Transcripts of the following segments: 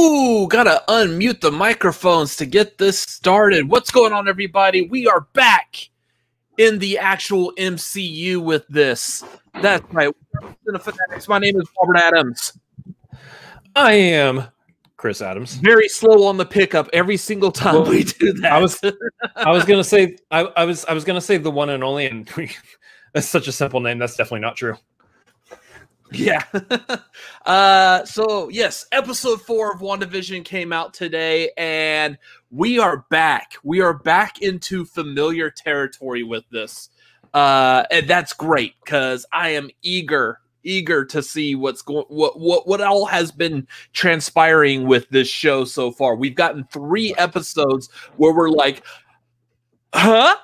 Ooh, gotta unmute the microphones to get this started. What's going on, everybody? We are back in the actual MCU with this. That's right. My name is Robert Adams. I am Chris Adams. Very slow on the pickup every single time well, we do that. I was, I was gonna say, I, I was, I was gonna say the one and only, and that's such a simple name. That's definitely not true. Yeah. uh, so yes, episode four of WandaVision came out today, and we are back. We are back into familiar territory with this. Uh, and that's great because I am eager, eager to see what's going what what what all has been transpiring with this show so far. We've gotten three episodes where we're like, huh?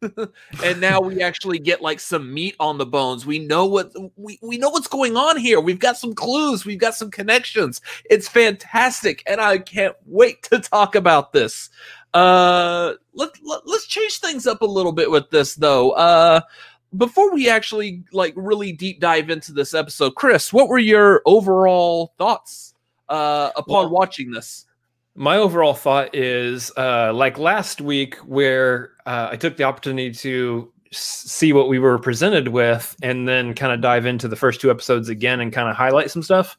and now we actually get like some meat on the bones. We know what we, we know what's going on here. We've got some clues, we've got some connections. It's fantastic, and I can't wait to talk about this. Uh let, let let's change things up a little bit with this though. Uh before we actually like really deep dive into this episode, Chris, what were your overall thoughts uh upon well, watching this? My overall thought is uh, like last week where uh, i took the opportunity to see what we were presented with and then kind of dive into the first two episodes again and kind of highlight some stuff.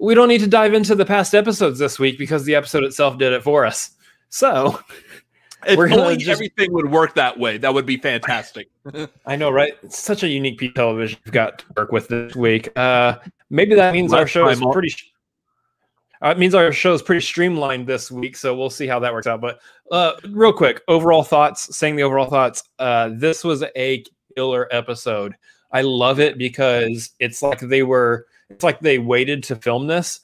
We don't need to dive into the past episodes this week because the episode itself did it for us. So if only just... everything would work that way that would be fantastic. I know right? It's such a unique piece of television we've got to work with this week. Uh, maybe that means our show is pretty uh, it means our show is pretty streamlined this week, so we'll see how that works out. But uh, real quick, overall thoughts. Saying the overall thoughts. Uh, this was a killer episode. I love it because it's like they were. It's like they waited to film this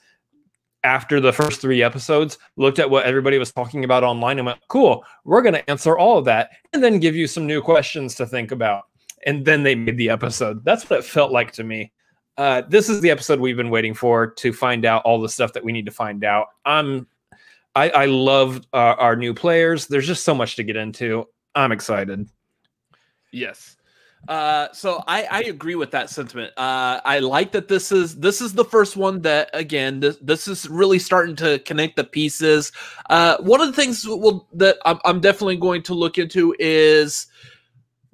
after the first three episodes, looked at what everybody was talking about online, and went, "Cool, we're going to answer all of that, and then give you some new questions to think about." And then they made the episode. That's what it felt like to me uh, this is the episode we've been waiting for to find out all the stuff that we need to find out. I'm, I, I love uh, our new players. There's just so much to get into. I'm excited. Yes. Uh, so I, I agree with that sentiment. Uh, I like that this is this is the first one that again this, this is really starting to connect the pieces. Uh, one of the things will, that I'm, I'm definitely going to look into is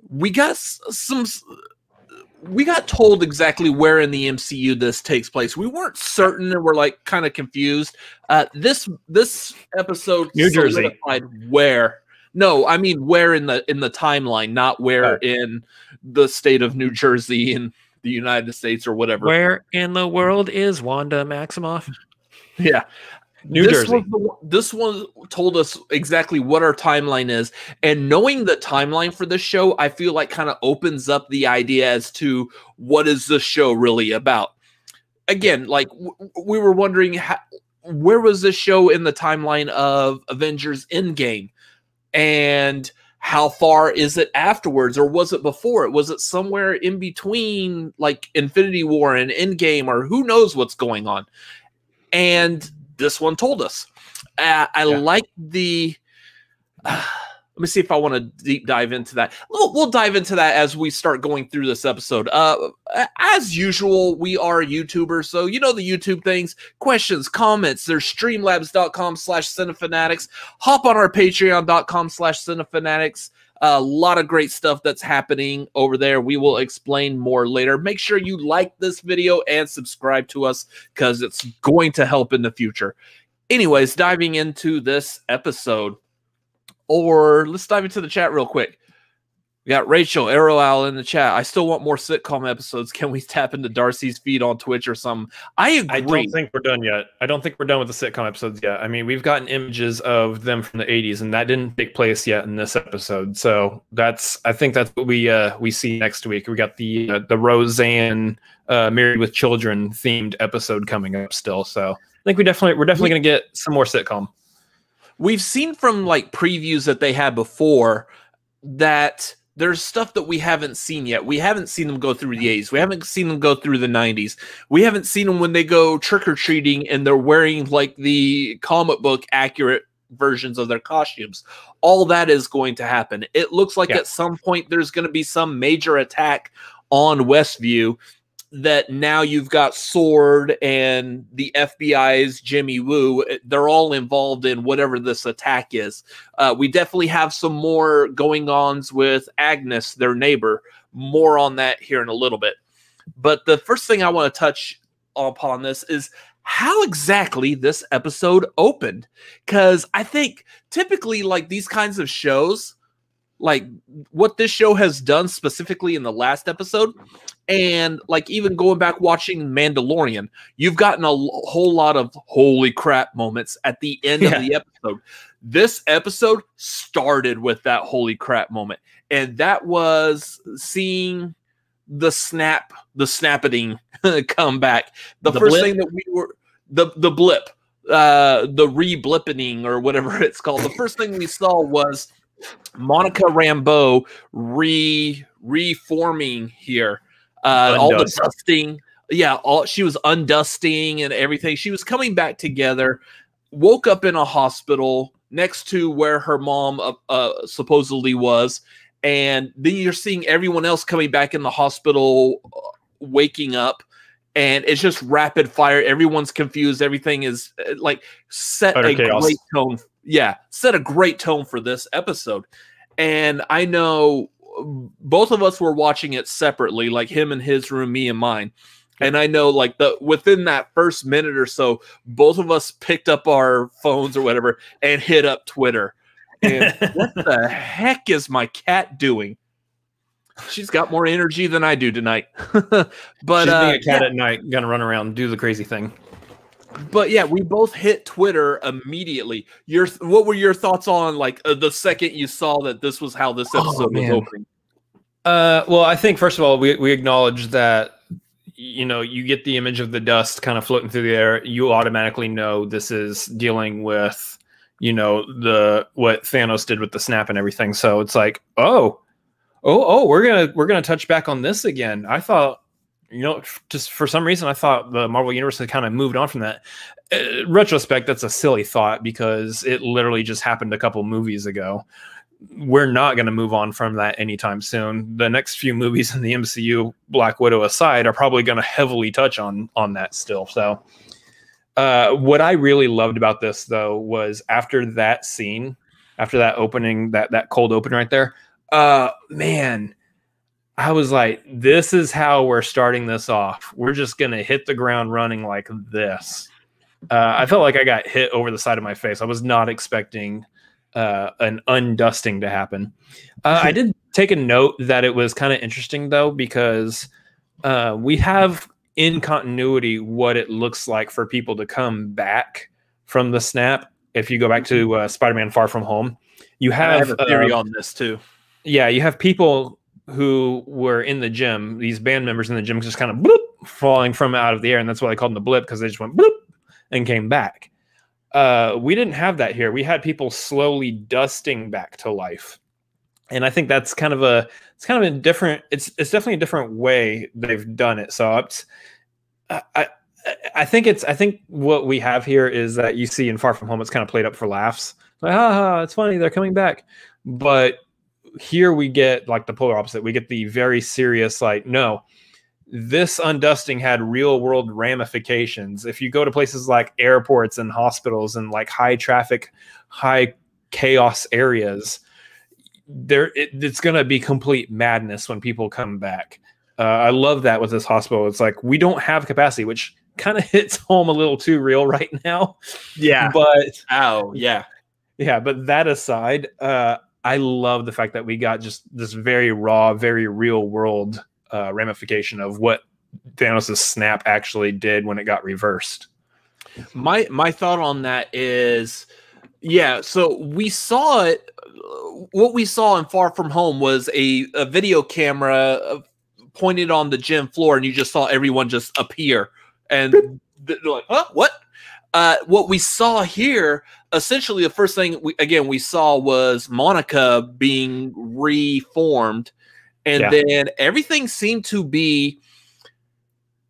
we got some we got told exactly where in the MCU this takes place. We weren't certain and we're like kind of confused. Uh, this this episode New Jersey where no, I mean where in the in the timeline, not where oh. in the state of New Jersey in the United States or whatever. Where in the world is Wanda Maximoff? Yeah. New this Jersey. The, this one told us exactly what our timeline is, and knowing the timeline for this show, I feel like kind of opens up the idea as to what is this show really about. Again, like w- we were wondering, how, where was this show in the timeline of Avengers Endgame, and how far is it afterwards, or was it before? It was it somewhere in between, like Infinity War and Endgame, or who knows what's going on, and this one told us. Uh, I yeah. like the. Uh, let me see if I want to deep dive into that. We'll, we'll, dive into that as we start going through this episode. Uh, as usual, we are YouTubers, so you know the YouTube things. Questions, comments. There's streamlabs.com slash cinefanatics. Hop on our patreon.com slash cinefanatics. A lot of great stuff that's happening over there. We will explain more later. Make sure you like this video and subscribe to us because it's going to help in the future. Anyways, diving into this episode, or let's dive into the chat real quick. We got Rachel Arrow Owl in the chat. I still want more sitcom episodes. Can we tap into Darcy's feed on Twitch or something? I agree. I don't think we're done yet. I don't think we're done with the sitcom episodes yet. I mean, we've gotten images of them from the '80s, and that didn't take place yet in this episode. So that's I think that's what we uh, we see next week. We got the uh, the Roseanne uh, Married with Children themed episode coming up still. So I think we definitely we're definitely going to get some more sitcom. We've seen from like previews that they had before that there's stuff that we haven't seen yet. We haven't seen them go through the 80s. We haven't seen them go through the 90s. We haven't seen them when they go trick or treating and they're wearing like the comic book accurate versions of their costumes. All that is going to happen. It looks like yeah. at some point there's going to be some major attack on Westview. That now you've got Sword and the FBI's Jimmy Woo. Eh, they're all involved in whatever this attack is. Uh, we definitely have some more going ons with Agnes, their neighbor. More on that here in a little bit. But the first thing I want to touch upon this is how exactly this episode opened. Because I think typically, like these kinds of shows, like what this show has done specifically in the last episode and like even going back watching Mandalorian, you've gotten a l- whole lot of holy crap moments at the end yeah. of the episode. This episode started with that holy crap moment, and that was seeing the snap, the snapping come back. The, the first blip. thing that we were the the blip, uh, the re-blippening or whatever it's called. The first thing we saw was Monica Rambeau re reforming here. Uh, all the dusting, yeah, all she was undusting and everything. She was coming back together. Woke up in a hospital next to where her mom uh, uh, supposedly was, and then you're seeing everyone else coming back in the hospital, uh, waking up, and it's just rapid fire. Everyone's confused. Everything is uh, like set Utter a chaos. great tone yeah, set a great tone for this episode. And I know both of us were watching it separately, like him in his room, me and mine. And I know like the within that first minute or so, both of us picked up our phones or whatever and hit up Twitter. And what the heck is my cat doing? She's got more energy than I do tonight. but She's uh, a cat yeah. at night, gonna run around, do the crazy thing but yeah, we both hit Twitter immediately. Your what were your thoughts on like uh, the second you saw that this was how this oh, episode oh, was opening? Uh, well, I think first of all, we we acknowledge that you know you get the image of the dust kind of floating through the air. You automatically know this is dealing with you know the what Thanos did with the snap and everything. So it's like, oh, oh, oh, we're gonna we're gonna touch back on this again. I thought you know, just for some reason, I thought the Marvel Universe had kind of moved on from that. Uh, retrospect, that's a silly thought because it literally just happened a couple movies ago. We're not going to move on from that anytime soon. The next few movies in the MCU, Black Widow aside, are probably going to heavily touch on on that still. So, uh, what I really loved about this though was after that scene, after that opening, that that cold open right there. Uh, man, I was like, this is how we're starting this off. We're just going to hit the ground running like this. Uh, I felt like I got hit over the side of my face. I was not expecting uh, an undusting to happen. Uh, I did take a note that it was kind of interesting, though, because uh, we have in continuity what it looks like for people to come back from the snap. If you go back to uh, Spider Man Far From Home, you have, have a theory uh, on this, too. Yeah, you have people who were in the gym, these band members in the gym, just kind of bloop, falling from out of the air, and that's why I called them the blip because they just went bloop and came back. Uh, we didn't have that here. We had people slowly dusting back to life, and I think that's kind of a it's kind of a different. It's it's definitely a different way they've done it. So it's, I I think it's I think what we have here is that you see in Far From Home, it's kind of played up for laughs. Like, ha ha, it's funny, they're coming back. But here we get like the polar opposite. We get the very serious, like, no, this undusting had real world ramifications. If you go to places like airports and hospitals and like high traffic, high chaos areas, there it, it's going to be complete madness when people come back. Uh, I love that with this hospital. It's like we don't have capacity, which kind of hits home a little too real right now. Yeah, but oh yeah, yeah. But that aside, uh, I love the fact that we got just this very raw, very real world uh, ramification of what Thanos' snap actually did when it got reversed. My my thought on that is, yeah. So we saw it. What we saw in Far From Home was a, a video camera pointed on the gym floor, and you just saw everyone just appear, and they're like, "Huh? What?" Uh, what we saw here, essentially, the first thing we again we saw was Monica being reformed, and yeah. then everything seemed to be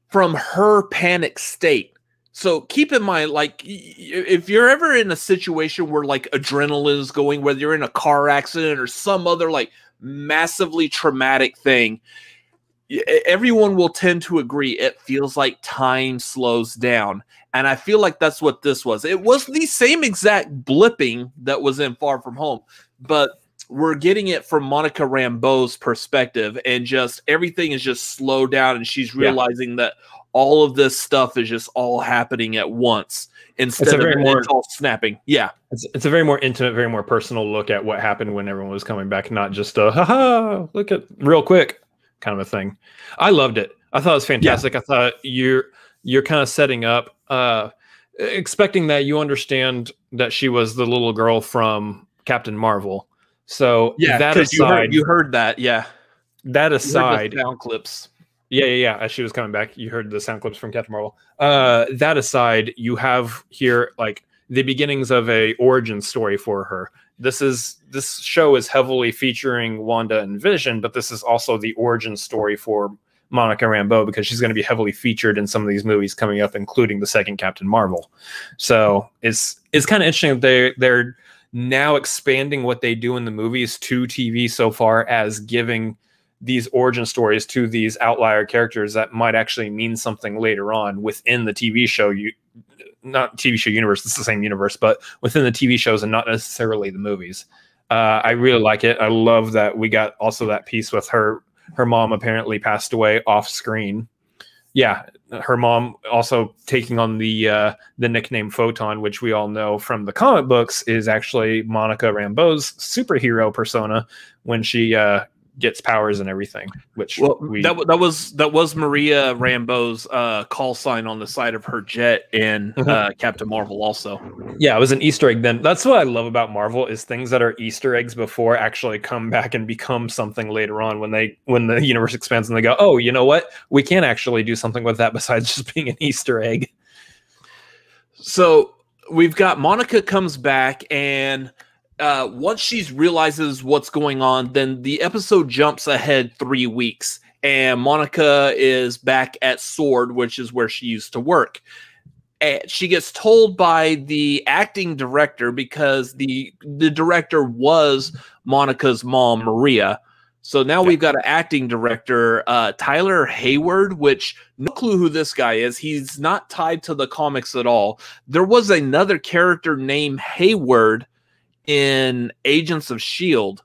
from her panic state. So keep in mind, like if you're ever in a situation where like adrenaline is going, whether you're in a car accident or some other like massively traumatic thing, everyone will tend to agree it feels like time slows down. And I feel like that's what this was. It was the same exact blipping that was in Far From Home, but we're getting it from Monica Rambeau's perspective, and just everything is just slowed down, and she's realizing yeah. that all of this stuff is just all happening at once instead of more, all snapping. Yeah, it's, it's a very more intimate, very more personal look at what happened when everyone was coming back, not just a haha, look at real quick kind of a thing. I loved it. I thought it was fantastic. Yeah. I thought you're you're kind of setting up, uh, expecting that you understand that she was the little girl from Captain Marvel. So yeah, that aside, you heard, you heard that, yeah. That aside, sound clips. Yeah, yeah, yeah. As she was coming back, you heard the sound clips from Captain Marvel. Uh, that aside, you have here like the beginnings of a origin story for her. This is this show is heavily featuring Wanda and Vision, but this is also the origin story for Monica Rambeau because she's going to be heavily featured in some of these movies coming up, including the second Captain Marvel. So it's it's kind of interesting they they're now expanding what they do in the movies to TV so far as giving these origin stories to these outlier characters that might actually mean something later on within the TV show you not TV show universe, it's the same universe, but within the TV shows and not necessarily the movies. Uh, I really like it. I love that we got also that piece with her her mom apparently passed away off screen. Yeah, her mom also taking on the uh, the nickname Photon, which we all know from the comic books is actually Monica Rambeau's superhero persona when she uh, gets powers and everything. Which well, we, that that was that was Maria Rambeau's uh, call sign on the side of her jet in uh, Captain Marvel. Also, yeah, it was an Easter egg. Then that's what I love about Marvel is things that are Easter eggs before actually come back and become something later on when they when the universe expands and they go, oh, you know what, we can actually do something with that besides just being an Easter egg. So we've got Monica comes back and uh, once she realizes what's going on, then the episode jumps ahead three weeks, and Monica is back at Sword, which is where she used to work. And she gets told by the acting director because the the director was Monica's mom, Maria. So now yeah. we've got an acting director, uh, Tyler Hayward, which no clue who this guy is. He's not tied to the comics at all. There was another character named Hayward in Agents of S.H.I.E.L.D.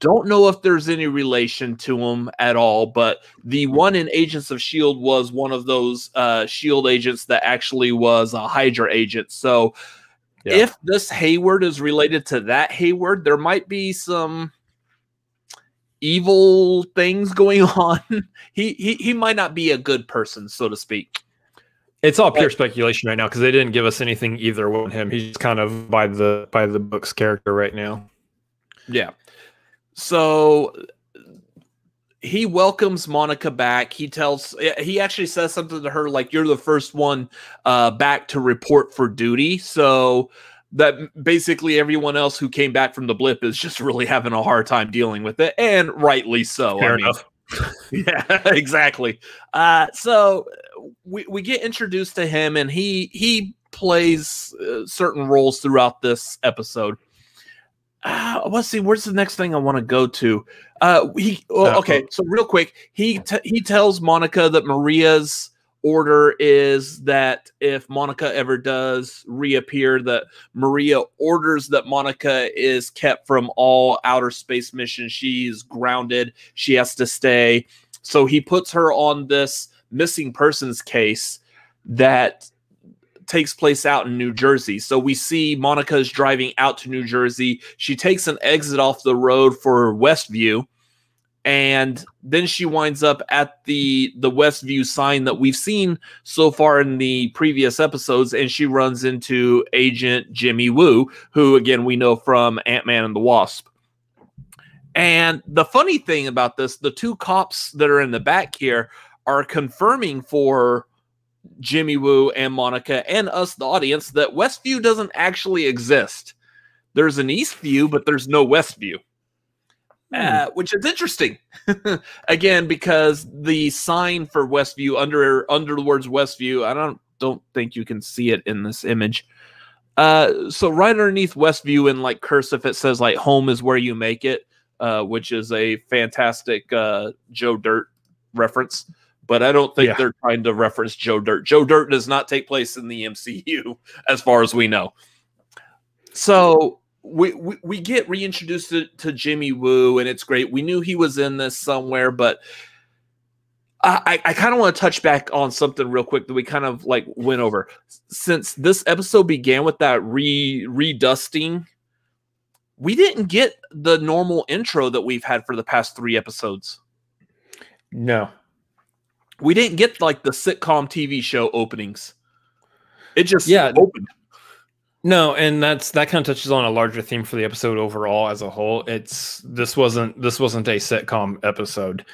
Don't know if there's any relation to him at all, but the one in Agents of S.H.I.E.L.D. was one of those uh, S.H.I.E.L.D. agents that actually was a Hydra agent. So yeah. if this Hayward is related to that Hayward, there might be some evil things going on. he, he he might not be a good person, so to speak. It's all pure speculation right now because they didn't give us anything either with him. He's kind of by the by the book's character right now. Yeah. So he welcomes Monica back. He tells he actually says something to her like you're the first one uh back to report for duty. So that basically everyone else who came back from the blip is just really having a hard time dealing with it and rightly so. Fair I enough. Mean, yeah, exactly. Uh so we, we get introduced to him and he he plays uh, certain roles throughout this episode. Uh, let's see where's the next thing i want to go to? Uh he well, okay so real quick he t- he tells monica that maria's order is that if monica ever does reappear that maria orders that monica is kept from all outer space missions. She's grounded. She has to stay. So he puts her on this missing persons case that takes place out in New Jersey. So we see Monica is driving out to New Jersey. She takes an exit off the road for Westview and then she winds up at the the Westview sign that we've seen so far in the previous episodes and she runs into agent Jimmy Woo who again we know from Ant-Man and the Wasp. And the funny thing about this, the two cops that are in the back here are confirming for Jimmy Woo and Monica and us, the audience, that Westview doesn't actually exist. There's an Eastview, but there's no Westview. Hmm. Uh, which is interesting. Again, because the sign for Westview under under the words Westview, I don't don't think you can see it in this image. Uh, so right underneath Westview in like cursive, it says like "Home is where you make it," uh, which is a fantastic uh, Joe Dirt reference, but I don't think yeah. they're trying to reference Joe Dirt. Joe Dirt does not take place in the MCU, as far as we know. So we, we, we get reintroduced to, to Jimmy Woo, and it's great. We knew he was in this somewhere, but I, I kind of want to touch back on something real quick that we kind of like went over. Since this episode began with that re redusting, we didn't get the normal intro that we've had for the past three episodes. No. We didn't get like the sitcom TV show openings. It just yeah opened. No, and that's that kind of touches on a larger theme for the episode overall as a whole. It's this wasn't this wasn't a sitcom episode.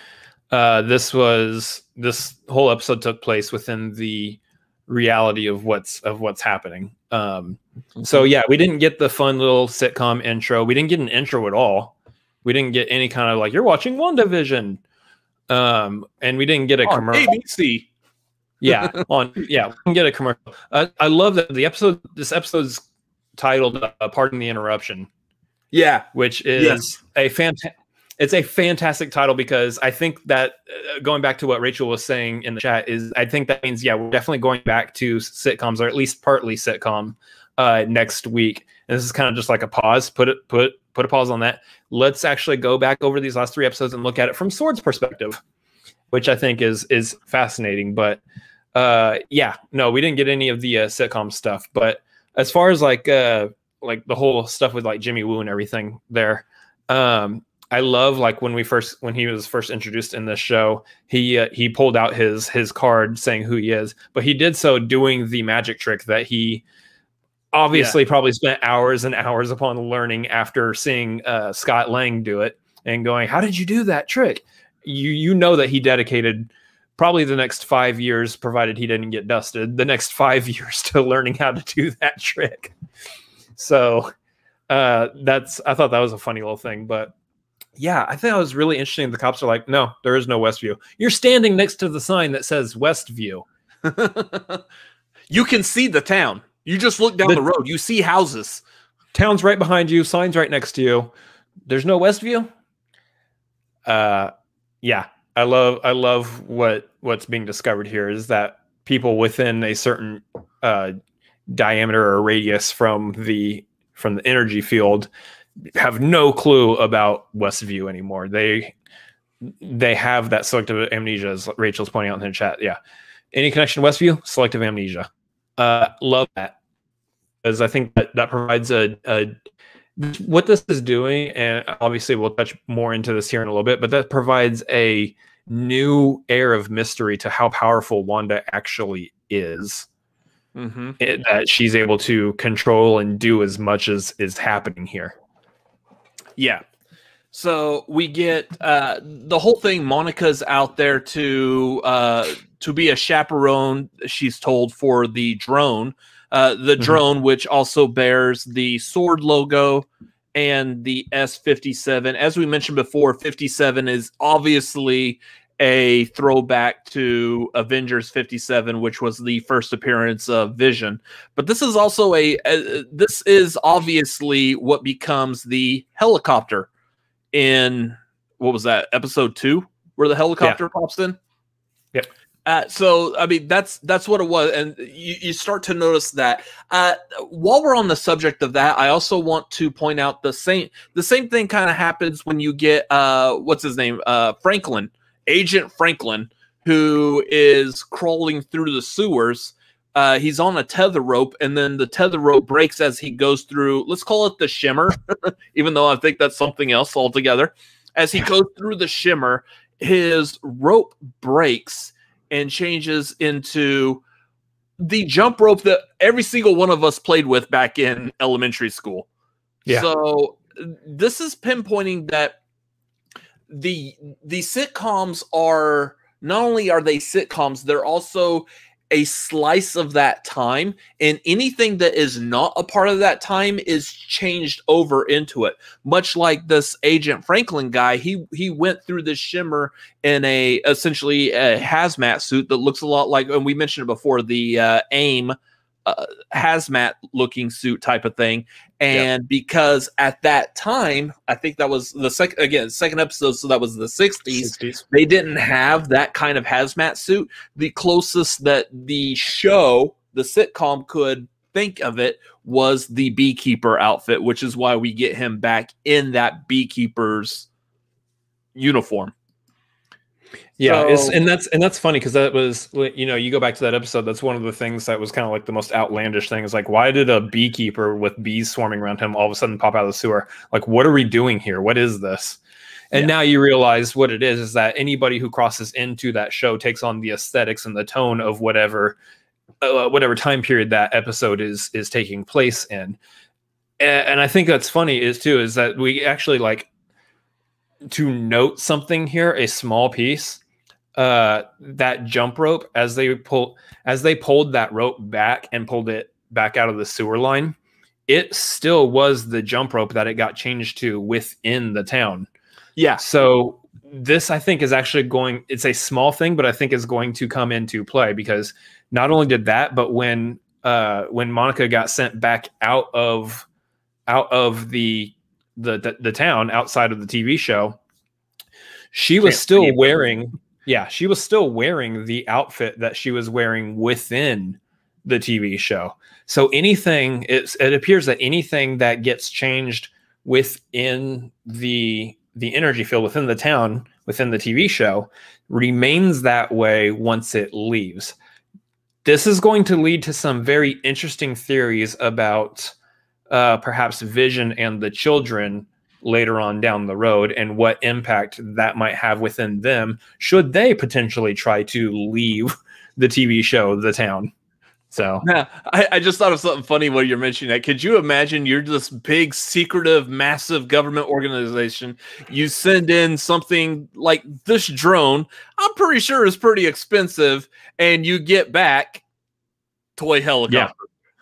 Uh, this was this whole episode took place within the reality of what's of what's happening. Um, so yeah, we didn't get the fun little sitcom intro. We didn't get an intro at all. We didn't get any kind of like you're watching WandaVision. Um, and we didn't get a commercial. ABC. yeah, on yeah, we can get a commercial. Uh, I love that the episode. This episode's titled uh, "Pardon the Interruption." Yeah, which is yes. a fantastic it's a fantastic title because I think that uh, going back to what Rachel was saying in the chat is I think that means yeah we're definitely going back to sitcoms or at least partly sitcom uh, next week. And this is kind of just like a pause. Put it put put a pause on that. Let's actually go back over these last three episodes and look at it from Sword's perspective, which I think is is fascinating. But uh, yeah, no, we didn't get any of the uh, sitcom stuff. But as far as like uh, like the whole stuff with like Jimmy Woo and everything there. Um, I love like when we first when he was first introduced in this show, he uh, he pulled out his his card saying who he is, but he did so doing the magic trick that he obviously yeah. probably spent hours and hours upon learning after seeing uh, Scott Lang do it and going, "How did you do that trick?" You you know that he dedicated probably the next five years, provided he didn't get dusted, the next five years to learning how to do that trick. So uh, that's I thought that was a funny little thing, but yeah, I think that was really interesting. The cops are like, no, there is no Westview. You're standing next to the sign that says Westview. you can see the town. You just look down the, the, road. You see houses. Town's right behind you. Signs right next to you. There's no Westview. Uh, yeah, I love I love what what's being discovered here is that people within a certain uh, diameter or radius from the from the energy field have no clue about Westview anymore. They they have that selective amnesia, as Rachel's pointing out in the chat. Yeah, any connection to Westview, selective amnesia. Uh, love that because I think that that provides a, a what this is doing, and obviously we'll touch more into this here in a little bit, but that provides a new air of mystery to how powerful Wanda actually is. Mm-hmm. It, that she's able to control and do as much as is happening here. Yeah. So we get uh, the whole thing. Monica's out there to uh, to be a chaperone. She's told for the drone, uh, the mm-hmm. drone which also bears the sword logo and the S fifty seven. As we mentioned before, fifty seven is obviously a throwback to Avengers 57 which was the first appearance of Vision but this is also a, a this is obviously what becomes the helicopter in what was that episode 2 where the helicopter yeah. pops in yep uh, so I mean that's that's what it was, and you, you start to notice that. Uh, while we're on the subject of that, I also want to point out the same the same thing kind of happens when you get uh, what's his name uh, Franklin Agent Franklin, who is crawling through the sewers. Uh, he's on a tether rope, and then the tether rope breaks as he goes through. Let's call it the shimmer, even though I think that's something else altogether. As he goes through the shimmer, his rope breaks and changes into the jump rope that every single one of us played with back in elementary school. Yeah. So this is pinpointing that the the sitcoms are not only are they sitcoms, they're also a slice of that time and anything that is not a part of that time is changed over into it. Much like this agent franklin guy he he went through this shimmer in a essentially a hazmat suit that looks a lot like and we mentioned it before the uh, AIM uh, hazmat looking suit type of thing. And yep. because at that time, I think that was the second again second episode, so that was the 60s, 60s. They didn't have that kind of hazmat suit. The closest that the show, the sitcom, could think of it was the beekeeper outfit, which is why we get him back in that beekeeper's uniform. Yeah, so, it's, and that's and that's funny because that was you know you go back to that episode. That's one of the things that was kind of like the most outlandish thing. Is like why did a beekeeper with bees swarming around him all of a sudden pop out of the sewer? Like what are we doing here? What is this? And yeah. now you realize what it is is that anybody who crosses into that show takes on the aesthetics and the tone of whatever uh, whatever time period that episode is is taking place in. And, and I think that's funny is too is that we actually like to note something here, a small piece uh, that jump rope as they pull as they pulled that rope back and pulled it back out of the sewer line it still was the jump rope that it got changed to within the town. Yeah. So this i think is actually going it's a small thing but i think is going to come into play because not only did that but when uh when monica got sent back out of out of the the the, the town outside of the tv show she was still wearing yeah, she was still wearing the outfit that she was wearing within the TV show. So anything it appears that anything that gets changed within the the energy field within the town within the TV show remains that way once it leaves. This is going to lead to some very interesting theories about uh, perhaps Vision and the children later on down the road and what impact that might have within them should they potentially try to leave the TV show, The Town. So yeah, I, I, just thought of something funny when you're mentioning that. Could you imagine you're this big, secretive, massive government organization? You send in something like this drone, I'm pretty sure is pretty expensive, and you get back toy helicopter.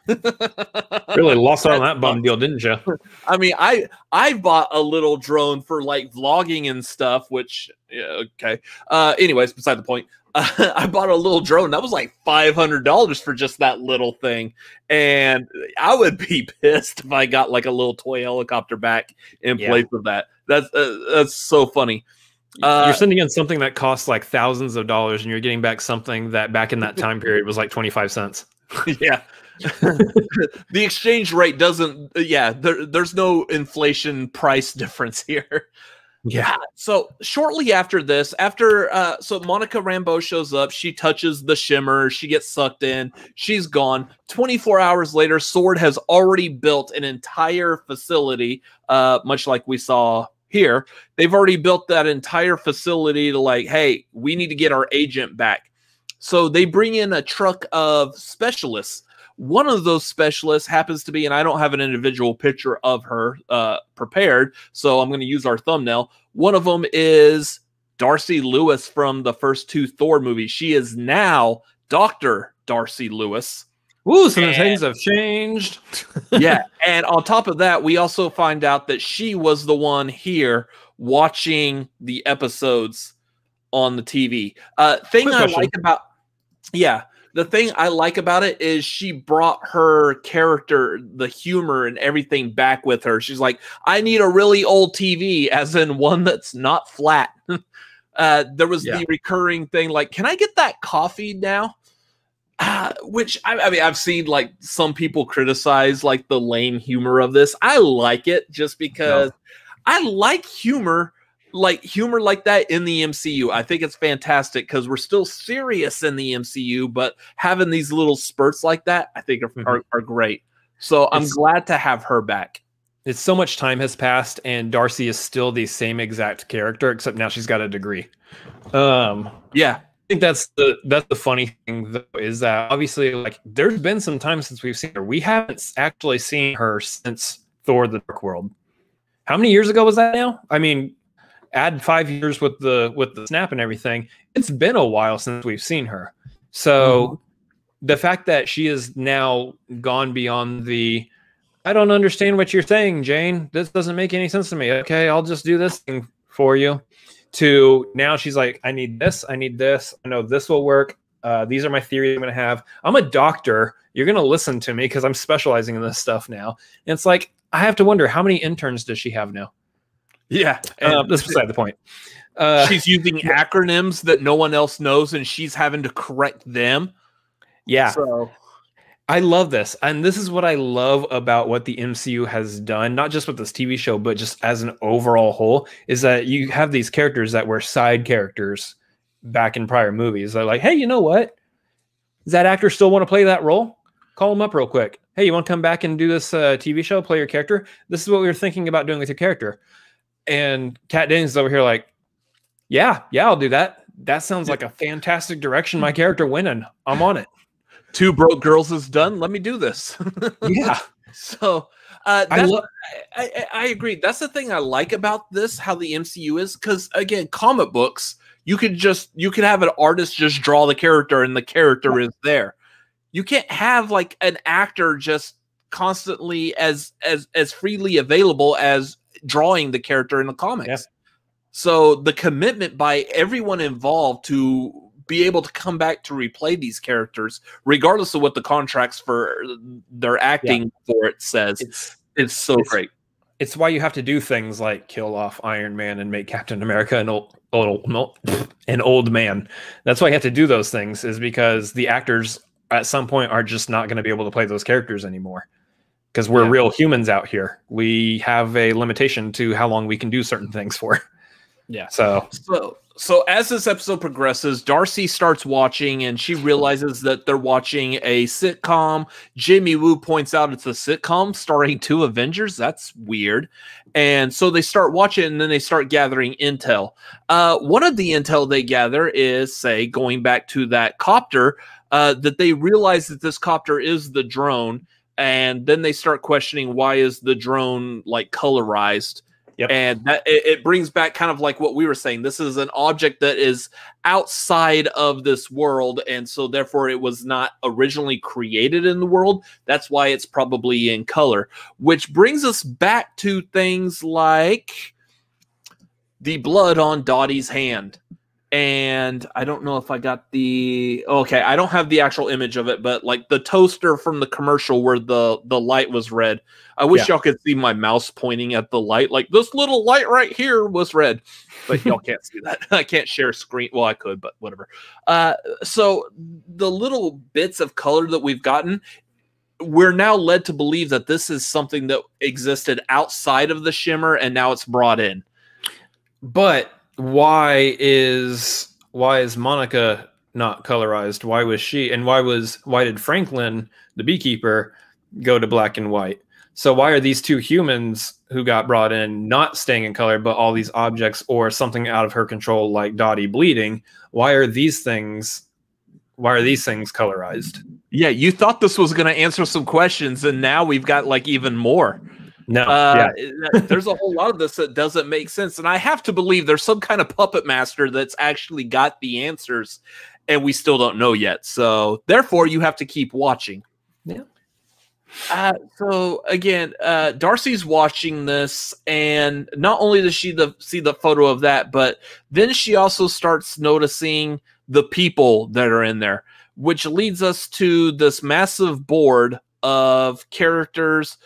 Yeah really lost on that bum deal, didn't you? I mean, I I bought a little drone for like vlogging and stuff, which yeah, okay. Uh, anyways, beside the point. Uh, I bought a little drone that was like five hundred dollars for just that little thing, and I would be pissed if I got like a little toy helicopter back in yeah. place of that. That's uh, that's so funny. Uh, you're sending in something that costs like thousands of dollars, and you're getting back something that back in that time period was like twenty five cents. yeah, the exchange rate doesn't yeah there, there's no inflation price difference here. Yeah. So shortly after this after uh so monica rambeau shows up she touches the shimmer she gets sucked in she's gone. 24 hours later sword has already built an entire facility uh much like we saw here. They've already built that entire facility to like hey we need to get our agent back. So they bring in a truck of specialists one of those specialists happens to be, and I don't have an individual picture of her uh, prepared, so I'm going to use our thumbnail. One of them is Darcy Lewis from the first two Thor movies. She is now Dr. Darcy Lewis. Ooh, some and, things have changed. yeah. And on top of that, we also find out that she was the one here watching the episodes on the TV. Uh thing Quick I question. like about yeah, the thing I like about it is she brought her character, the humor and everything back with her. She's like, I need a really old TV, as in one that's not flat. uh, there was yeah. the recurring thing like, can I get that coffee now? Uh, which I, I, mean, I've seen like some people criticize like the lame humor of this. I like it just because no. I like humor like humor like that in the MCU. I think it's fantastic because we're still serious in the MCU, but having these little spurts like that, I think are, mm-hmm. are, are, great. So I'm glad to have her back. It's so much time has passed, and Darcy is still the same exact character, except now she's got a degree. Um, yeah, I think that's the that's the funny thing though is that obviously like there's been some time since we've seen her. We haven't actually seen her since Thor: The Dark World. How many years ago was that now? I mean, add five years with the with the snap and everything it's been a while since we've seen her. So mm-hmm. the fact that she is now gone beyond the i don't understand what you're saying jane. This doesn't make any sense to me. Okay i'll just do this thing for you. To now she's like i need this i need this i know this will work. Uh, these are my theories i'm going to have. I'm a doctor. You're going to listen to me because I'm specializing in this stuff now. And it's like, I have to wonder how many interns does she have now? Yeah. Uh, that's beside the point. Uh, she's using acronyms that no one else knows and she's having to correct them. Yeah. So I love this. And this is what I love about what the MCU has done, not just with this TV show, but just as an overall whole, is that you have these characters that were side characters back in prior movies. They're like, hey, you know what? Does that actor still want to play that role? Call him up real quick. Hey, you want to come back and do this uh, TV show, play your character? This is what we were thinking about doing with your character. And Kat Dennings is over here like, yeah, yeah, I'll do that. That sounds like a fantastic direction. My character winning. I'm on it. Two broke girls is done. Let me do this. yeah. So uh, I, lo- I, I, I agree. That's the thing I like about this, how the MCU is, because again, comic books, you could just you could have an artist just draw the character and the character is there. You can't have like an actor just constantly as as as freely available as drawing the character in the comics. So the commitment by everyone involved to be able to come back to replay these characters, regardless of what the contracts for their acting yeah. for it says, it's, it's so it's, great. It's why you have to do things like kill off Iron Man and make Captain America an old, old an old man. That's why you have to do those things, is because the actors at some point are just not going to be able to play those characters anymore because we're yeah. real humans out here. We have a limitation to how long we can do certain things for. Yeah. So so so as this episode progresses, Darcy starts watching and she realizes that they're watching a sitcom. Jimmy Woo points out it's a sitcom starring two Avengers. That's weird. And so they start watching and then they start gathering intel. Uh, one of the intel they gather is, say, going back to that copter, uh, that they realize that this copter is the drone and then they start questioning why is the drone like colorized. Yep. and that it, it, brings back kind of like what we were saying. This is an object that is outside of this world and so therefore it was not originally created in the world. That's why it's probably in color. Which brings us back to things like the blood on dottie's hand and I don't know if I got the okay, I don't have the actual image of it, but like the toaster from the commercial where the the light was red. I wish yeah. y'all could see my mouse pointing at the light. Like this little light right here was red, but y'all can't see that. I can't share screen. Well, I could, but whatever. Uh, so the little bits of color that we've gotten, we're now led to believe that this is something that existed outside of the shimmer, and now it's brought in. But why is why is Monica not colorized? Why was she and why was why did Franklin, the beekeeper, go to black and white? So why are these two humans who got brought in not staying in color, but all these objects or something out of her control like Dottie bleeding? Why are these things why are these things colorized? Yeah, you thought this was going to answer some questions, and now we've got like even more. No, uh, yeah. there's a whole lot of this that doesn't make sense, and I have to believe there's some kind of puppet master that's actually got the answers, and we still don't know yet. So therefore, you have to keep watching. Yeah. Uh, so again, uh, Darcy's watching this, and not only does she the, see the photo of that, but then she also starts noticing the people that are in there, which leads us to this massive board of characters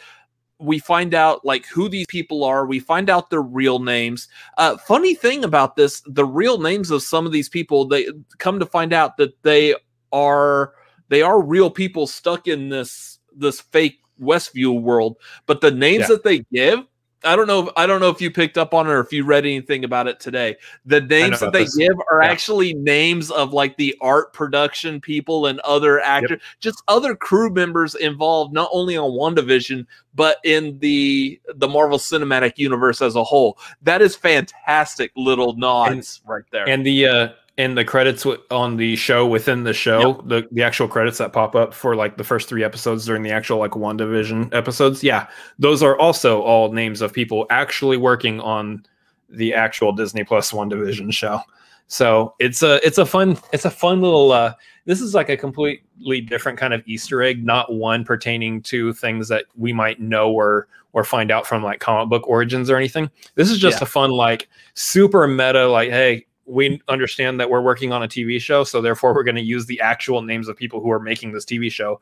we find out like who these people are we find out their real names uh, funny thing about this the real names of some of these people they come to find out that they are they are real people stuck in this this fake westview world but the names yeah. that they give I don't know. If, I don't know if you picked up on it or if you read anything about it today. The names that they this. give are yeah. actually names of like the art production people and other actors, yep. just other crew members involved, not only on WandaVision but in the the Marvel Cinematic Universe as a whole. That is fantastic little nods and, right there. And the uh, in the credits on the show within the show, yep. the, the actual credits that pop up for like the first three episodes during the actual like WandaVision episodes, yeah, those are also all names of people actually working on the actual Disney WandaVision show. So it's a it's a fun it's a fun little uh this is like a completely different kind of Easter egg, not one pertaining to things that we might know or or find out from like comic book origins or anything. This is just yeah. a fun like super meta like hey we understand that we're working on a TV show, so therefore we're going to use the actual names of people who are making this TV show.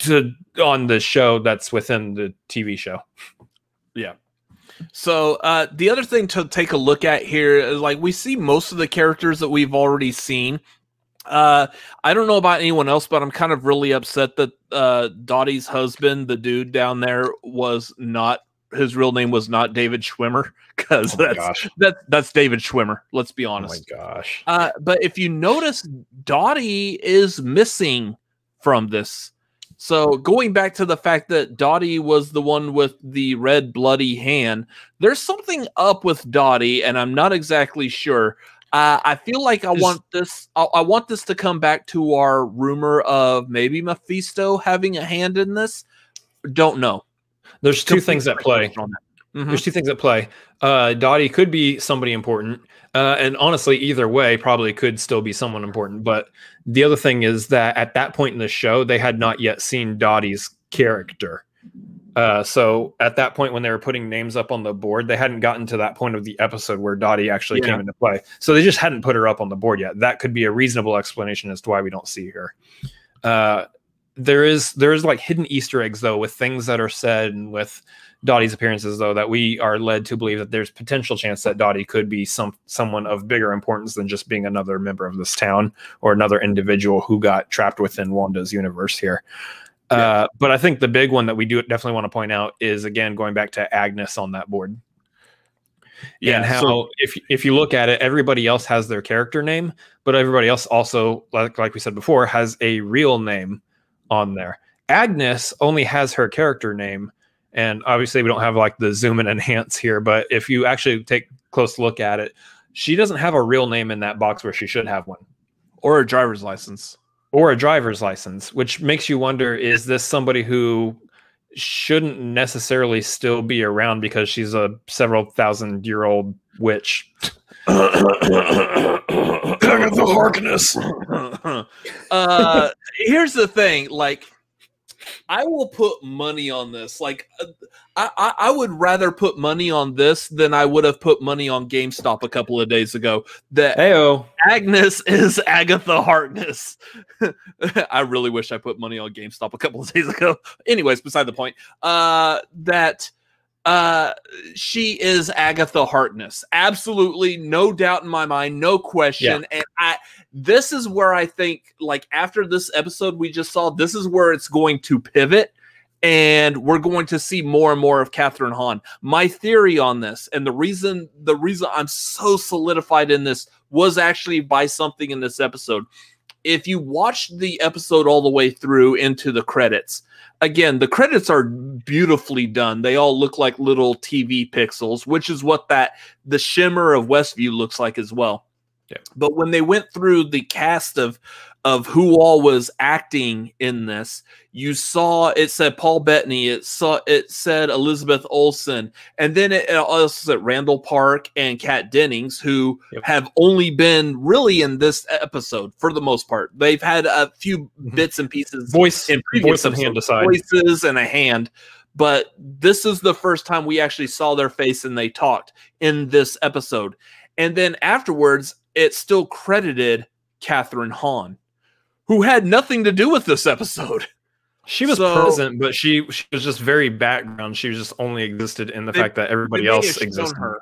to on the show that's within the TV show. Yeah. So uh, the other thing to take a look at here is like we see most of the characters that we've already seen. Uh, I don't know about anyone else, but I'm kind of really upset that uh, Dottie's husband, the dude down there, was not his real name was not David Schwimmer because oh that's that, that's David Schwimmer. Let's be honest. Oh my gosh. Uh, but if you notice, Dottie is missing from this. So going back to the fact that Dottie was the one with the red bloody hand, there's something up with Dottie, and I'm not exactly sure. Uh, I feel like I want this. I, I, want this to come back to our rumor of maybe Mephisto having a hand in this. Don't know. There's two things at play. Mm-hmm. There's two things at play. Uh, Dottie could be somebody important, uh, and honestly, either way, probably could still be someone important. But the other thing is that at that point in the show, they had not yet seen Dottie's character. Uh, so at that point, when they were putting names up on the board, they hadn't gotten to that point of the episode where Dottie actually yeah. came into play. So they just hadn't put her up on the board yet. That could be a reasonable explanation as to why we don't see her. Uh, there is there is like hidden Easter eggs though with things that are said and with Dottie's appearances though that we are led to believe that there's potential chance that Dottie could be some someone of bigger importance than just being another member of this town or another individual who got trapped within Wanda's universe here. Yeah. Uh, but I think the big one that we do definitely want to point out is again going back to Agnes on that board. Yeah, and how so, if if you look at it, everybody else has their character name, but everybody else also, like like we said before, has a real name on there. Agnes only has her character name, and obviously we don't have like the zoom and enhance here. But if you actually take close look at it, she doesn't have a real name in that box where she should have one, or a driver's license, or a driver's license, which makes you wonder: is this somebody who shouldn't necessarily still be around because she's a several thousand year old witch? Agatha Harkness. uh, here's the thing, like. I will put money on this. Like, uh, I, I, I, would rather put money on this than I would have put money on GameStop a couple of days ago. That Heyo. Agnes is Agatha Harkness. I really wish I put money on GameStop a couple of days ago. Anyways, beside the point. Uh, that uh, she is Agatha Harkness. Absolutely, no doubt in my mind, no question. Yeah. And I, this is where I think, like after this episode we just saw, this is where it's going to pivot, and we're going to see more and more of Kathryn Hahn. My theory on this, and the reason, the reason I'm so solidified in this was actually by something in this episode. If you watch the episode all the way through into the credits, again, the credits are beautifully done. They all look like little TV pixels, which is what that the shimmer of Westview looks like as well. Yeah. But when they went through the cast of of who all was acting in this, you saw it said Paul Bettany, it saw it said Elizabeth Olsen, and then it, also said Randall Park and Kat Dennings, who yep. have only been really in this episode for the most part. They've had a few mm-hmm. bits and pieces, voice, in previous voice and hand aside, voices and a hand. But this is the first time we actually saw their face and they talked in this episode. And then afterwards, it still credited Kathryn Hahn, who had nothing to do with this episode. She was so, present, but she she was just very background. She was just only existed in the they, fact that everybody else existed. Her.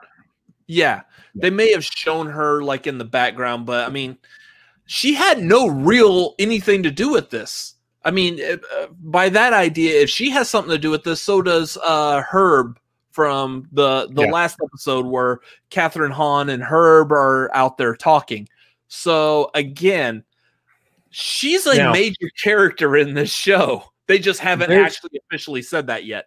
Yeah, they may have shown her like in the background, but I mean, she had no real anything to do with this. I mean, uh, by that idea, if she has something to do with this, so does uh, Herb from the the yeah. last episode where Kathryn Hahn and Herb are out there talking. So again, she's a now, major character in this show. They just haven't actually officially said that yet.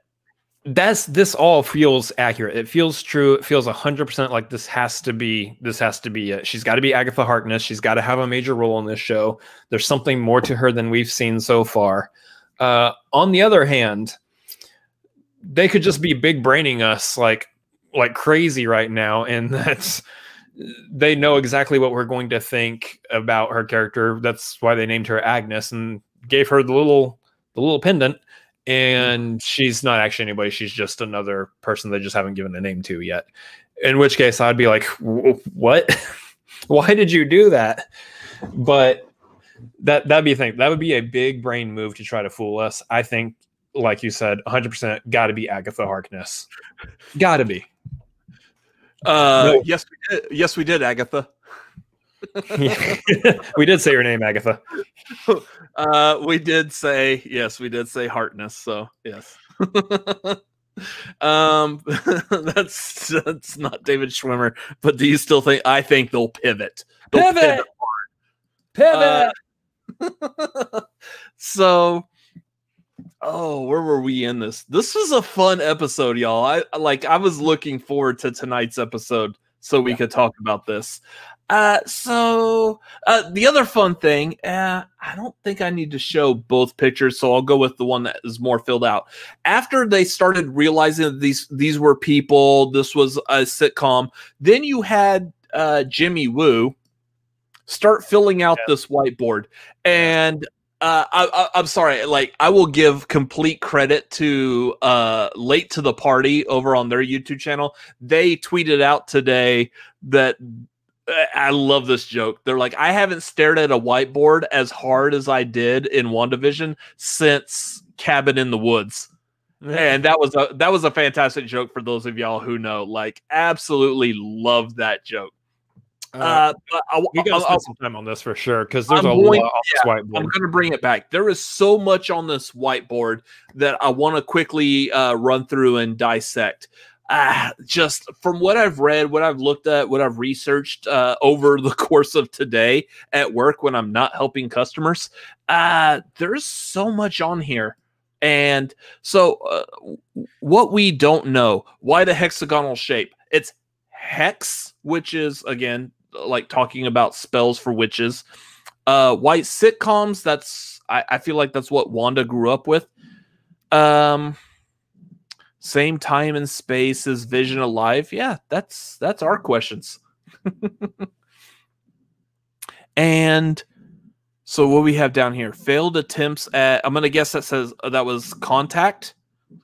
That's this all feels accurate. It feels true. It feels hundred percent like this has to be. This has to be it. She's got to be Agatha Harkness. She's got to have a major role in this show. There's something more to her than we've seen so far. Uh, on the other hand, they could just be big braining us like like crazy right now, and that's they know exactly what we're going to think about her character. That's why they named her Agnes and gave her the little the little pendant and she's not actually anybody she's just another person they just haven't given a name to yet in which case i'd be like what why did you do that but that that'd be a thing. That would be a big brain move to try to fool us. I think, like you said, 100 percent got to be Agatha Harkness. Got to be. Uh, no. yes, we did. yes, we did, Agatha. we did say your name, Agatha. Uh, we did say yes. We did say Harkness. So yes. um, that's that's not David Schwimmer. But do you still think? I think they'll pivot. They'll pivot. Pivot. Uh, so oh where were we in this this was a fun episode y'all i like i was looking forward to tonight's episode so we yeah. could talk about this uh, so uh, the other fun thing, uh, I don't think I need to show both pictures, so I'll go with the one that is more filled out. After they started realizing that these these were people, this was a sitcom. Then you had uh, Jimmy Woo start filling out yeah. this whiteboard, and uh, I, am sorry. Like, I will give complete credit to uh, Late to the Party over on their YouTube channel. They tweeted out today that I love this joke. They're like, I haven't stared at a whiteboard as hard as I did in WandaVision since Cabin in the Woods. And that was a that was a fantastic joke for those of y'all who know. Like, absolutely love that joke. Uh, uh, I, we gotta spend some time on this for sure because there's I'm a going, lot on yeah, this whiteboard. I'm going to bring it back. There is so much on this whiteboard that I want to quickly uh, run through and dissect uh, just from what I've read, what I've looked at, what I've researched uh, over the course of today at work when I'm not helping customers, uh, there's so much on here. And so, uh, what we don't know, why the hexagonal shape? It's hex, which is again like talking about spells for witches. Uh, white sitcoms, that's I, I feel like that's what Wanda grew up with. Um, same time and space as Vision alive? Yeah, that's that's our questions. and so what we have down here? Failed attempts at I'm gonna guess that says uh, that was contact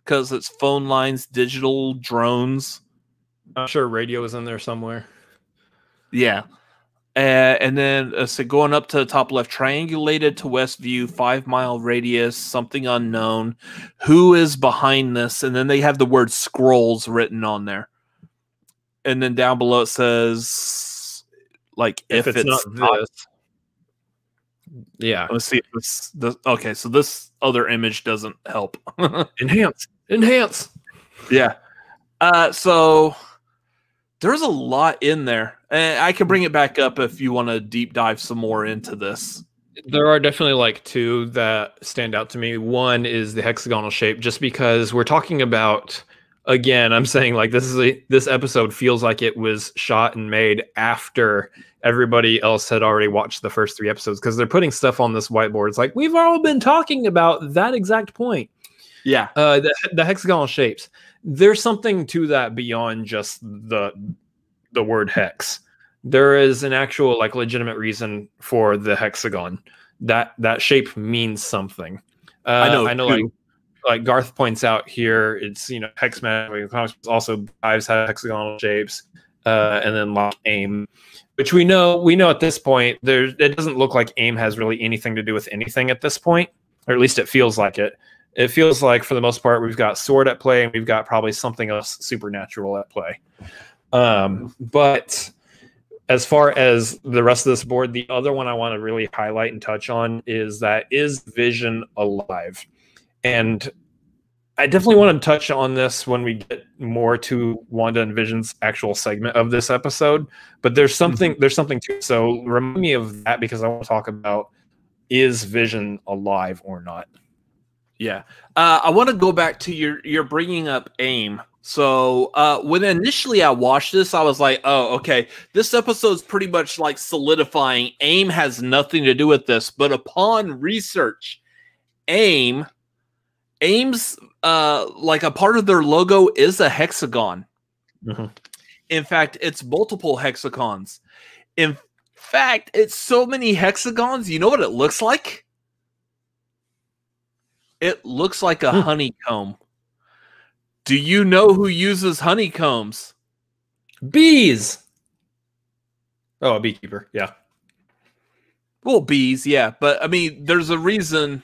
because it's phone lines, digital drones. I'm sure radio is in there somewhere. Yeah. Uh, and then uh, so going up to the top left, triangulated to Westview, five mile radius, something unknown. Who is behind this? And then they have the word Skrulls written on there. And then down below it says, like, if, if it's, it's, not, not this. Yeah. Let's see this. Okay, so this other image doesn't help. Enhance. Enhance. Yeah. Uh, so there's a lot in there. And I can bring it back up if you want to deep dive some more into this. There are definitely like two that stand out to me. One is the hexagonal shape, just because we're talking about again, I'm saying like this is a this episode feels like it was shot and made after everybody else had already watched the first three episodes because they're putting stuff on this whiteboard. It's like we've all been talking about that exact point. Yeah. Uh, the, the hexagonal shapes. There's something to that beyond just the the word hex. There is an actual like legitimate reason for the hexagon. That that shape means something. Uh, I know. I know. Like like Garth points out here, it's you know hex man. also Ives have hexagonal shapes, uh, and then lock AIM, which we know we know at this point there it doesn't look like AIM has really anything to do with anything at this point, or at least it feels like it. It feels like for the most part we've got sword at play and we've got probably something else supernatural at play. Um, but as far as the rest of this board, the other one I want to really highlight and touch on is that is Vision alive? And I definitely want to touch on this when we get more to Wanda and Vision's actual segment of this episode. But there's something mm-hmm. there's something to so remind me of that because I want to talk about is Vision alive or not. Yeah, uh, I want to go back to your you're bringing up AIM so uh, when initially I watched this, I was like, "Oh, okay, this episode's pretty much like solidifying AIM has nothing to do with this." But upon research, AIM, AIM's uh, like a part of their logo is a hexagon. Mm-hmm. In fact, it's multiple hexagons. In fact, it's so many hexagons. You know what it looks like? It looks like a hmm. honeycomb. Do you know who uses honeycombs? Bees. Oh, a beekeeper. Yeah. Well, bees, yeah, but I mean, there's a reason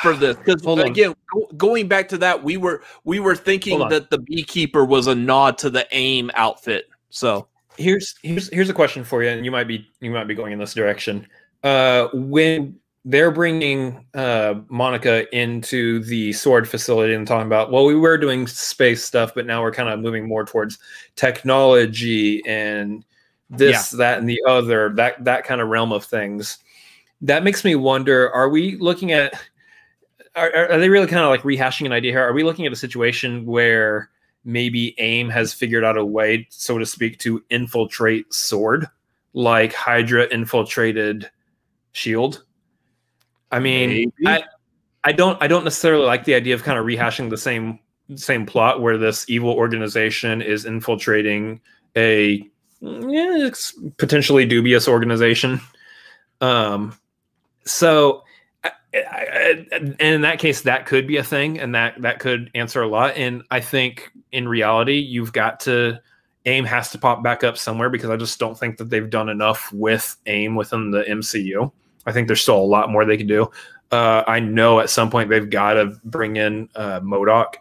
for this because again, go, going back to that, we were we were thinking that the beekeeper was a nod to the AIM outfit. So here's here's here's a question for you, and you might be you might be going in this direction. Uh, when they're bringing uh, Monica into the sword facility and talking about, well, we were doing space stuff, but now we're kind of moving more towards technology and this, yeah. that, and the other, that that kind of realm of things. That makes me wonder: Are we looking at? Are, are they really kind of like rehashing an idea here? Are we looking at a situation where maybe AIM has figured out a way, so to speak, to infiltrate Sword, like Hydra infiltrated Shield? I mean, I, I don't I don't necessarily like the idea of kind of rehashing the same same plot where this evil organization is infiltrating a yeah, potentially dubious organization. Um, so, I, I, and in that case, that could be a thing, and that that could answer a lot. And I think in reality, you've got to AIM has to pop back up somewhere because I just don't think that they've done enough with AIM within the MCU. I think there's still a lot more they can do. Uh, I know at some point they've got to bring in uh, MODOK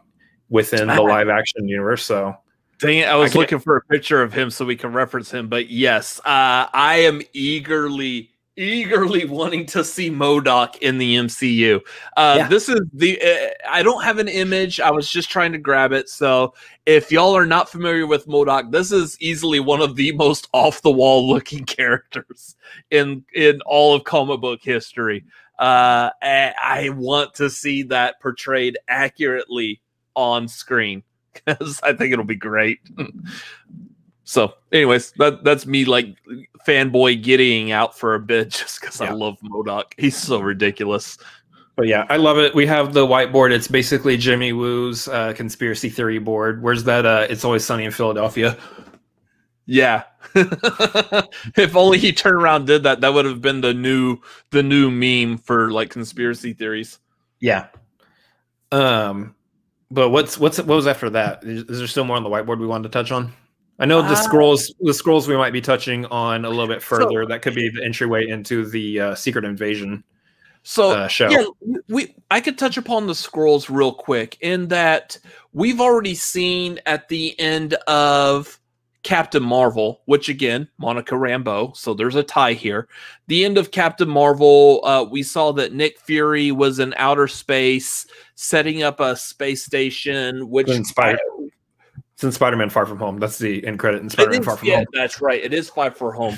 within the live action universe. So, dang it, I was I looking for a picture of him so we can reference him. But yes, uh, I am eagerly eagerly wanting to see MODOK in the MCU. Uh, yeah. This is the. Uh, I don't have an image. I was just trying to grab it. So if y'all are not familiar with MODOK, this is easily one of the most off the wall looking characters in in all of comic book history. Uh, I want to see that portrayed accurately on screen because I think it'll be great. So, anyways, that that's me like fanboy getting out for a bit just because yeah. I love MODOK. He's so ridiculous. But yeah, I love it. We have the whiteboard. It's basically Jimmy Woo's uh, conspiracy theory board. Where's that? Uh, it's always sunny in Philadelphia. Yeah. if only he turned around did that, that would have been the new the new meme for like conspiracy theories. Yeah. Um, but what's what's what was after that? Is, is there still more on the whiteboard we wanted to touch on? I know the uh, Skrulls the Skrulls we might be touching on a little bit further. So, that could be the entryway into the uh, secret invasion. So uh, show. yeah, we I could touch upon the Skrulls real quick in that we've already seen at the end of Captain Marvel, which again, Monica Rambeau. So there's a tie here. The end of Captain Marvel, uh, we saw that Nick Fury was in outer space setting up a space station, which Spider- it's in Spider-Man: Far From Home. That's the end credit in Spider-Man: Far From yeah, Home. that's right. It is Far From Home.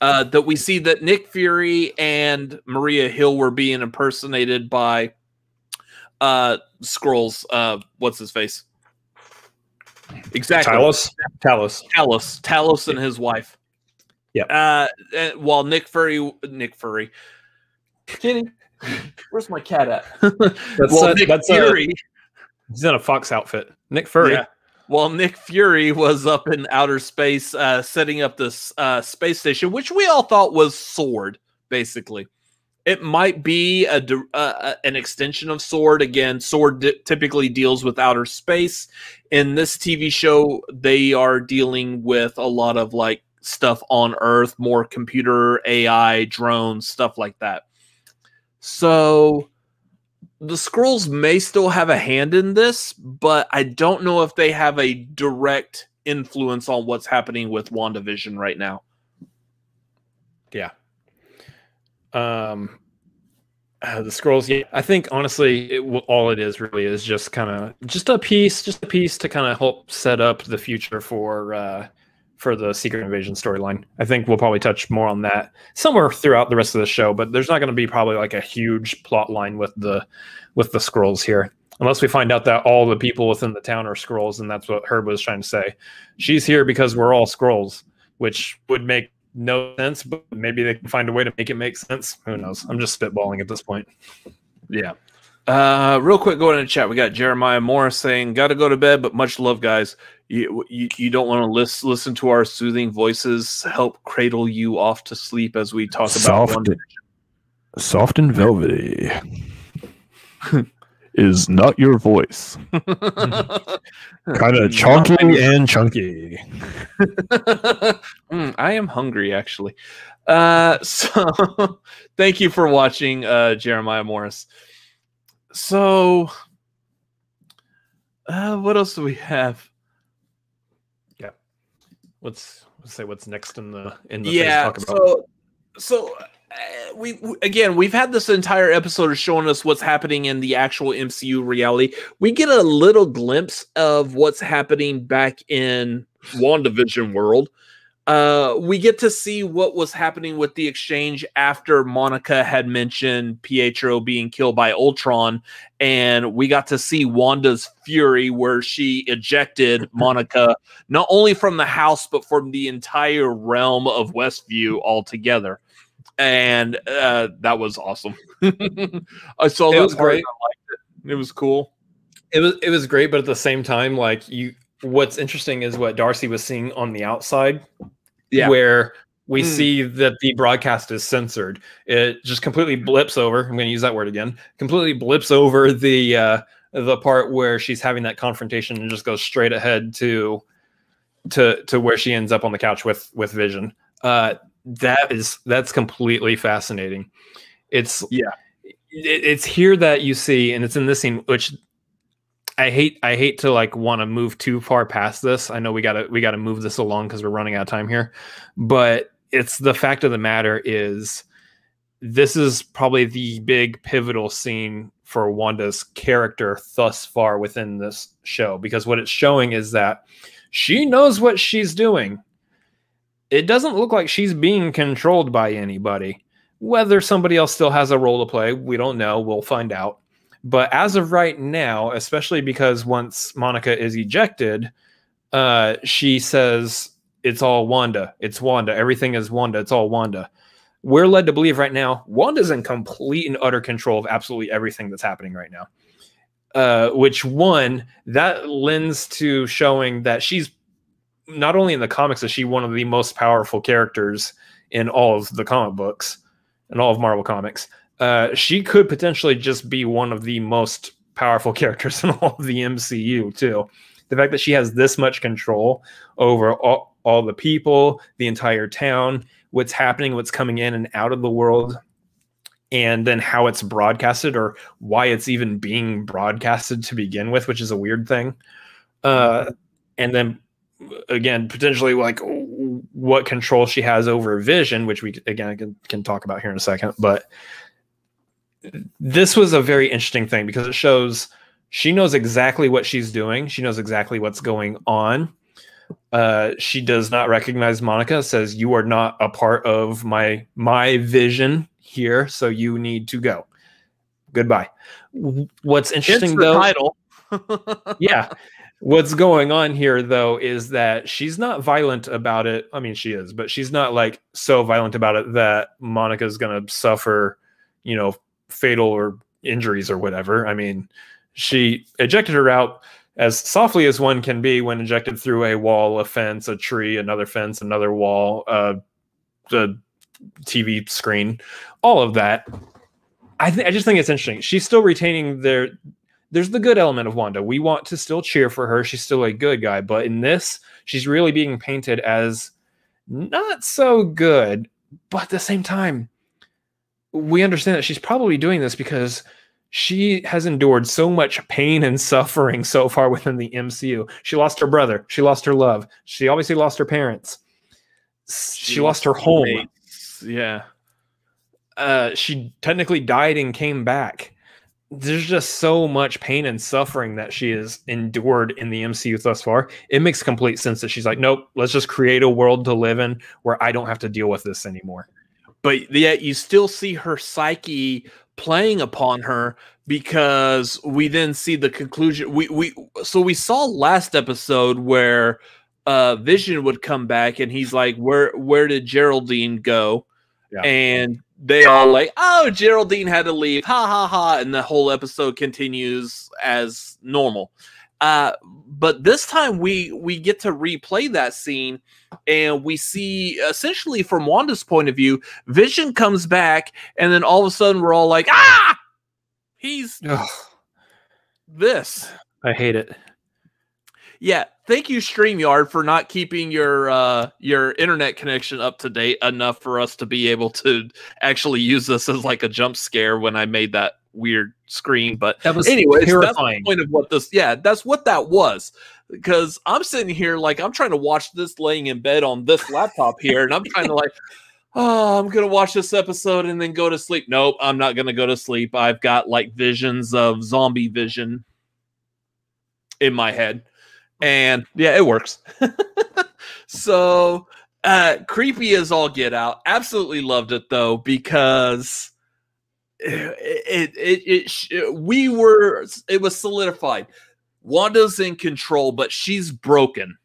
Uh, that we see that Nick Fury and Maria Hill were being impersonated by uh Skrulls. Uh, what's his face? Exactly. Talos. Talos. Talos. Talos and his wife. Yeah. Uh, while Nick Fury, Nick Fury, Kenny, where's my cat at? that's well, Nick that's Fury. A, he's in a fox outfit. Nick Fury. Yeah while Nick Fury was up in outer space uh, setting up this uh, space station, which we all thought was Sword, basically. It might be a, uh, an extension of Sword. Again, Sword typically deals with outer space. In this TV show, they are dealing with a lot of like stuff on Earth, more computer AI, drones, stuff like that. So the Skrulls may still have a hand in this, but I don't know if they have a direct influence on what's happening with WandaVision right now. Yeah. Um uh, the Skrulls yeah i think honestly it, all it is really is just kind of just a piece just a piece to kind of help set up the future for uh for the Secret Invasion storyline. I think we'll probably touch more on that somewhere throughout the rest of the show, but there's not going to be probably like a huge plot line with the with the Skrulls here. Unless we find out that all the people within the town are Skrulls, and that's what Herb was trying to say. She's here because we're all Skrulls, which would make no sense, but maybe they can find a way to make it make sense. Who knows? I'm just spitballing at this point. Yeah. Uh, real quick, going in the chat, we got Jeremiah Morris saying, "Got to go to bed, but much love, guys. You you, you don't want to listen listen to our soothing voices help cradle you off to sleep as we talk soft, about soft and velvety. is not your voice. kind of chunky and chunky. mm, I am hungry, actually. Uh, so thank you for watching, uh, Jeremiah Morris. So, uh, what else do we have? Yeah, let's, let's say what's next in the in the yeah. So, so uh, we, we again we've had this entire episode of showing us what's happening in the actual MCU reality. We get a little glimpse of what's happening back in WandaVision world. Uh, we get to see what was happening with the exchange after Monica had mentioned Pietro being killed by Ultron, and we got to see Wanda's fury where she ejected Monica not only from the house but from the entire realm of Westview altogether and uh, that was awesome. I saw it was great. I liked it. It was cool. It was it was great, but at the same time, like you, what's interesting is what Darcy was seeing on the outside, yeah. where we mm. see that the broadcast is censored. It just completely blips over. I'm going to use that word again. Completely blips over the uh, the part where she's having that confrontation and just goes straight ahead to to to where she ends up on the couch with with Vision. Uh, that is that's completely fascinating. It's yeah, it, it's here that you see, and it's in this scene, which I hate. I hate to like want to move too far past this. I know we gotta we gotta move this along because we're running out of time here, but it's the fact of the matter is this is probably the big pivotal scene for Wanda's character thus far within this show because what it's showing is that she knows what she's doing it doesn't look like she's being controlled by anybody. Whether somebody else still has a role to play, we don't know. We'll find out. But as of right now, especially because once Monica is ejected, uh, she says it's all Wanda. It's Wanda. Everything is Wanda. It's all Wanda. We're led to believe right now Wanda's in complete and utter control of absolutely everything that's happening right now. Uh, which one that lends to showing that she's not only in the comics is she one of the most powerful characters in all of the comic books and all of Marvel comics. Uh, she could potentially just be one of the most powerful characters in all of the MCU too. The fact that she has this much control over all, all the people, the entire town, what's happening, what's coming in and out of the world, and then how it's broadcasted or why it's even being broadcasted to begin with, which is a weird thing. Uh, and then again potentially like what control she has over vision which we again can, can talk about here in a second but this was a very interesting thing because it shows she knows exactly what she's doing. She knows exactly what's going on. Uh, she does not recognize monica says you are not a part of my my vision here so you need to go. Goodbye. What's interesting though title. Yeah. What's going on here, though, is that she's not violent about it. I mean, she is, but she's not like so violent about it that Monica's going to suffer, you know, fatal or injuries or whatever. I mean, she ejected her out as softly as one can be when ejected through a wall, a fence, a tree, another fence, another wall, uh, the TV screen, all of that. I, th- I just think it's interesting. She's still retaining their there's the good element of Wanda. We want to still cheer for her. She's still a good guy, but in this, she's really being painted as not so good. But at the same time, we understand that she's probably doing this because she has endured so much pain and suffering so far within the MCU. She lost her brother. She lost her love. She obviously lost her parents. She, she lost her home. Mates. Yeah. Uh, she technically died and came back there's just so much pain and suffering that she has endured in the MCU thus far. It makes complete sense that she's like, nope, let's just create a world to live in where I don't have to deal with this anymore. But yet you still see her psyche playing upon her because we then see the conclusion. We we so we saw last episode where uh Vision would come back and he's like, Where where did Geraldine go? Yeah. And they all like, oh, Geraldine had to leave, ha ha ha, and the whole episode continues as normal. Uh, but this time we we get to replay that scene, and we see essentially from Wanda's point of view, Vision comes back, and then all of a sudden we're all like, ah, he's. this. I hate it. Yeah, thank you StreamYard for not keeping your uh your internet connection up to date enough for us to be able to actually use this as like a jump scare when I made that weird screen. But that was anyways, that's the point of what this yeah, that's what that was. Because I'm sitting here like I'm trying to watch this laying in bed on this laptop here, and I'm trying to like oh, I'm gonna watch this episode and then go to sleep. Nope, I'm not gonna go to sleep. I've got like visions of zombie vision in my head and yeah, it works. so uh creepy as all get out. Absolutely loved it though because it it, it, we were it was solidified. Wanda's in control, but she's broken.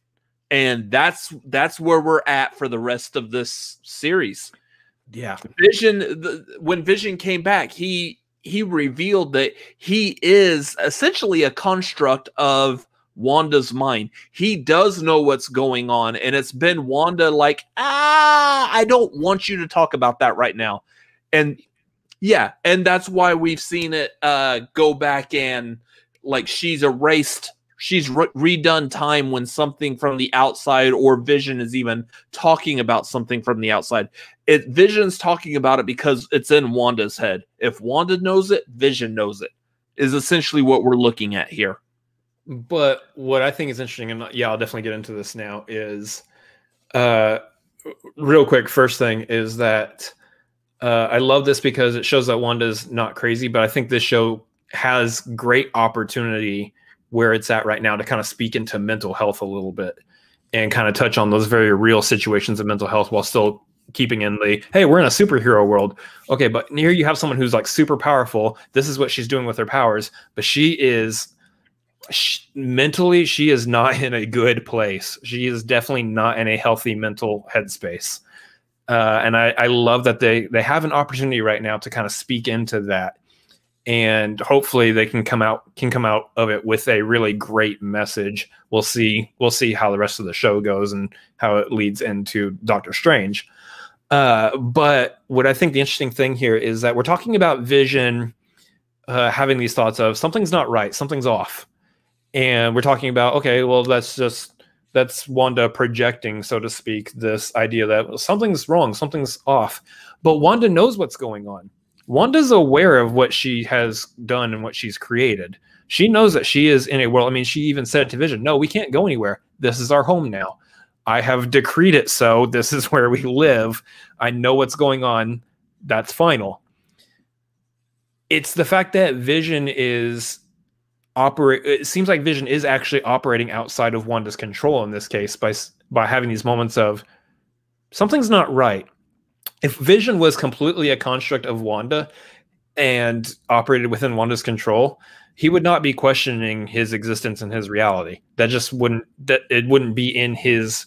And that's that's where we're at for the rest of this series. Yeah. Vision the, when Vision came back, he he revealed that he is essentially a construct of Wanda's mind. He does know what's going on, and it's been Wanda like, ah, I don't want you to talk about that right now. And yeah, and that's why we've seen it uh go back and like she's erased she's re- redone time when something from the outside or vision is even talking about something from the outside it vision's talking about it because it's in wanda's head if wanda knows it vision knows it is essentially what we're looking at here but what I think is interesting, and yeah, I'll definitely get into this now, is uh, real quick. First thing is that uh, I love this because it shows that Wanda's not crazy, but I think this show has great opportunity where it's at right now to kind of speak into mental health a little bit and kind of touch on those very real situations of mental health while still keeping in the hey we're in a superhero world. Okay but here you have someone who's like super powerful. This is what she's doing with her powers but she is she, mentally she is not in a good place. She is definitely not in a healthy mental headspace uh, and I, I love that they they have an opportunity right now to kind of speak into that. And hopefully they can come out can come out of it with a really great message. We'll see we'll see how the rest of the show goes and how it leads into doctor strange. Uh, but what i think the interesting thing here is that we're talking about vision uh, having these thoughts of something's not right something's off. And we're talking about okay well that's just that's wanda projecting so to speak this idea that something's wrong something's off. But wanda knows what's going on. Wanda's aware of what she has done and what she's created. She knows that she is in a world i mean she even said to vision no we can't go anywhere. This is our home now. I have decreed it so. This is where we live. I know what's going on. That's final. It's the fact that vision is operate it seems like vision is actually operating outside of wanda's control in this case by by having these moments of something's not right. If vision was completely a construct of wanda and operated within wanda's control he would not be questioning his existence and his reality. That just wouldn't that it wouldn't be in his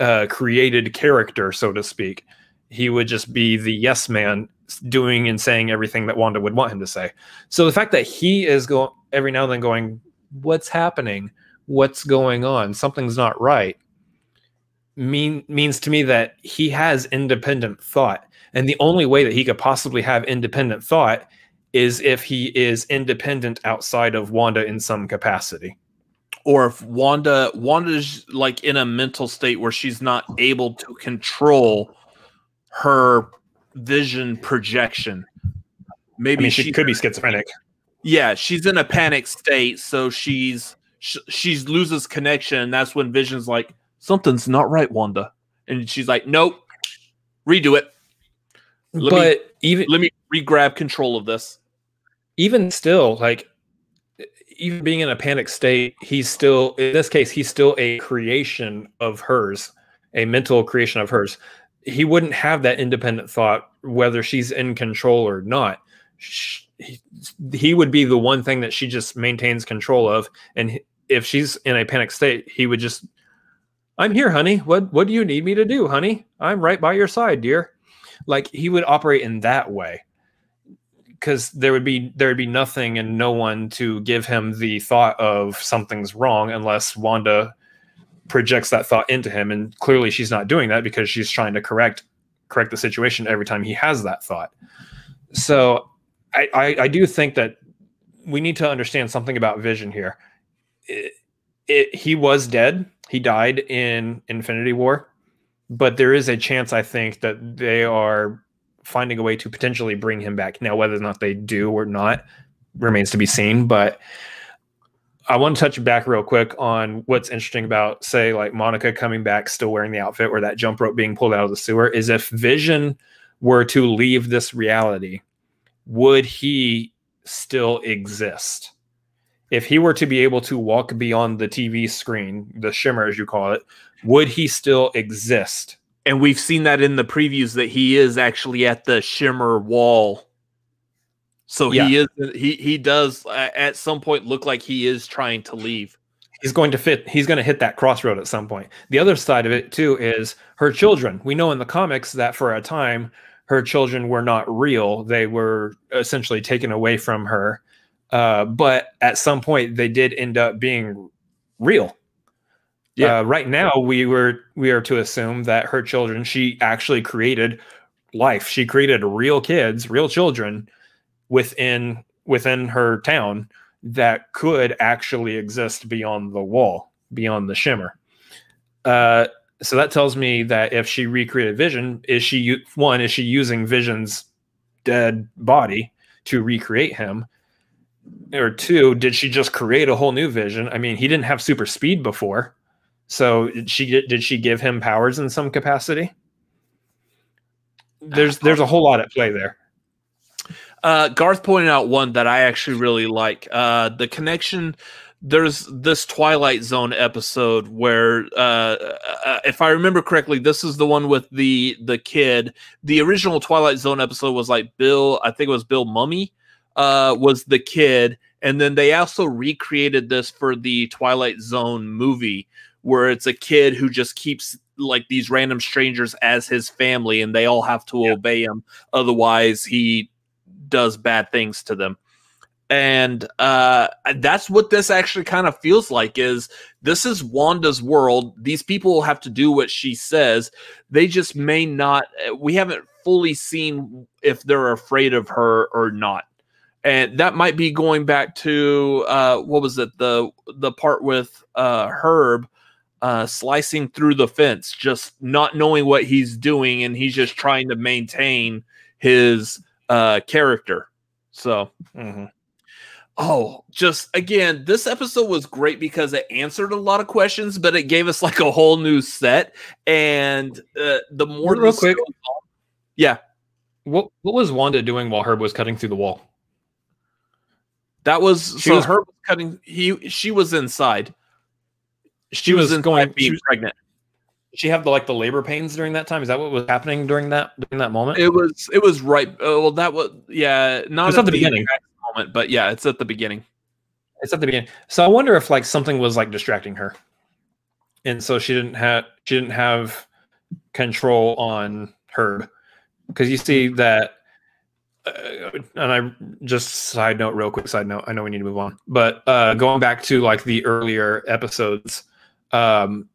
uh, created character so to speak. He would just be the yes man doing and saying everything that Wanda would want him to say. So the fact that he is going every now and then going, "What's happening? What's going on? Something's not right." mean means to me that he has independent thought. And the only way that he could possibly have independent thought is if he is independent outside of Wanda in some capacity. Or if Wanda Wanda's like in a mental state where she's not able to control her vision projection. Maybe I mean, she, she, could be schizophrenic. Yeah, she's in a panic state, so she's she, she's loses connection, and that's when Vision's like, "Something's not right, Wanda," and she's like, "Nope, redo it." Let but me, even let me re-grab control of this. Even still, like even being in a panic state, he's still in this case, he's still a creation of hers, a mental creation of hers he wouldn't have that independent thought whether she's in control or not. She, he, he would be the one thing that she just maintains control of, and if she's in a panic state, he would just, "I'm here, honey. What what do you need me to do, honey? I'm right by your side, dear." Like he would operate in that way because there would be there would be nothing and no one to give him the thought of something's wrong unless Wanda projects that thought into him and clearly she's not doing that because she's trying to correct correct the situation every time he has that thought so i i, do think that we need to understand something about Vision here. It, it, he was dead. He died in Infinity War, but there is a chance, I think, that they are finding a way to potentially bring him back. Now, whether or not they do or not remains to be seen. But I want to touch back real quick on what's interesting about, say, like Monica coming back still wearing the outfit or that jump rope being pulled out of the sewer is if Vision were to leave this reality, would he still exist? If he were to be able to walk beyond the TV screen, the shimmer as you call it, would he still exist? And we've seen that in the previews that he is actually at the shimmer wall so yeah. he is he he does at some point look like he is trying to leave. He's going to fit he's going to hit that crossroad at some point. The other side of it too is her children. We know in the comics that for a time her children were not real. They were essentially taken away from her. Uh, but at some point they did end up being real. Yeah. Uh, right now we were we are to assume that her children she actually created life. She created real kids, real children within within her town that could actually exist beyond the wall, beyond the shimmer. Uh, so that tells me that if she recreated Vision, is she one is she using Vision's dead body to recreate him? Or two, did she just create a whole new Vision? I mean, he didn't have super speed before, so did she did she give him powers in some capacity? There's there's a whole lot at play there. Uh, Garth pointed out one that I actually really like. Uh, the connection. There's this Twilight Zone episode where, uh, uh, if I remember correctly, this is the one with the the kid. The original Twilight Zone episode was like Bill. I think it was Bill Mumy, Uh, was the kid, and then they also recreated this for the Twilight Zone movie, where it's a kid who just keeps like these random strangers as his family, and they all have to yeah. obey him. Otherwise, he does bad things to them and uh, that's what this actually kind of feels like is this is wanda's world these people have to do what she says they just may not we haven't fully seen if they're afraid of her or not and that might be going back to uh, what was it the the part with uh, herb uh, slicing through the fence just not knowing what he's doing and he's just trying to maintain his uh, character. So, mm-hmm. Oh, just again, this episode was great because it answered a lot of questions, but it gave us like a whole new set. And uh, the more real quick, on, yeah. What what was Wanda doing while Herb was cutting through the wall? That was she so was, Herb was cutting. He she was inside. She, she was, was going being was, pregnant she have the like the labor pains during that time? Is that what was happening during that during that moment? It was it was right. Uh, well, that was yeah, not it's at, the, the beginning moment, but yeah, it's at the beginning. It's at the beginning. So I wonder if like something was like distracting her, and so she didn't have she didn't have control on Herb because you see that. Uh, and I just side note, real quick side note. I know we need to move on, but uh, going back to like the earlier episodes, um,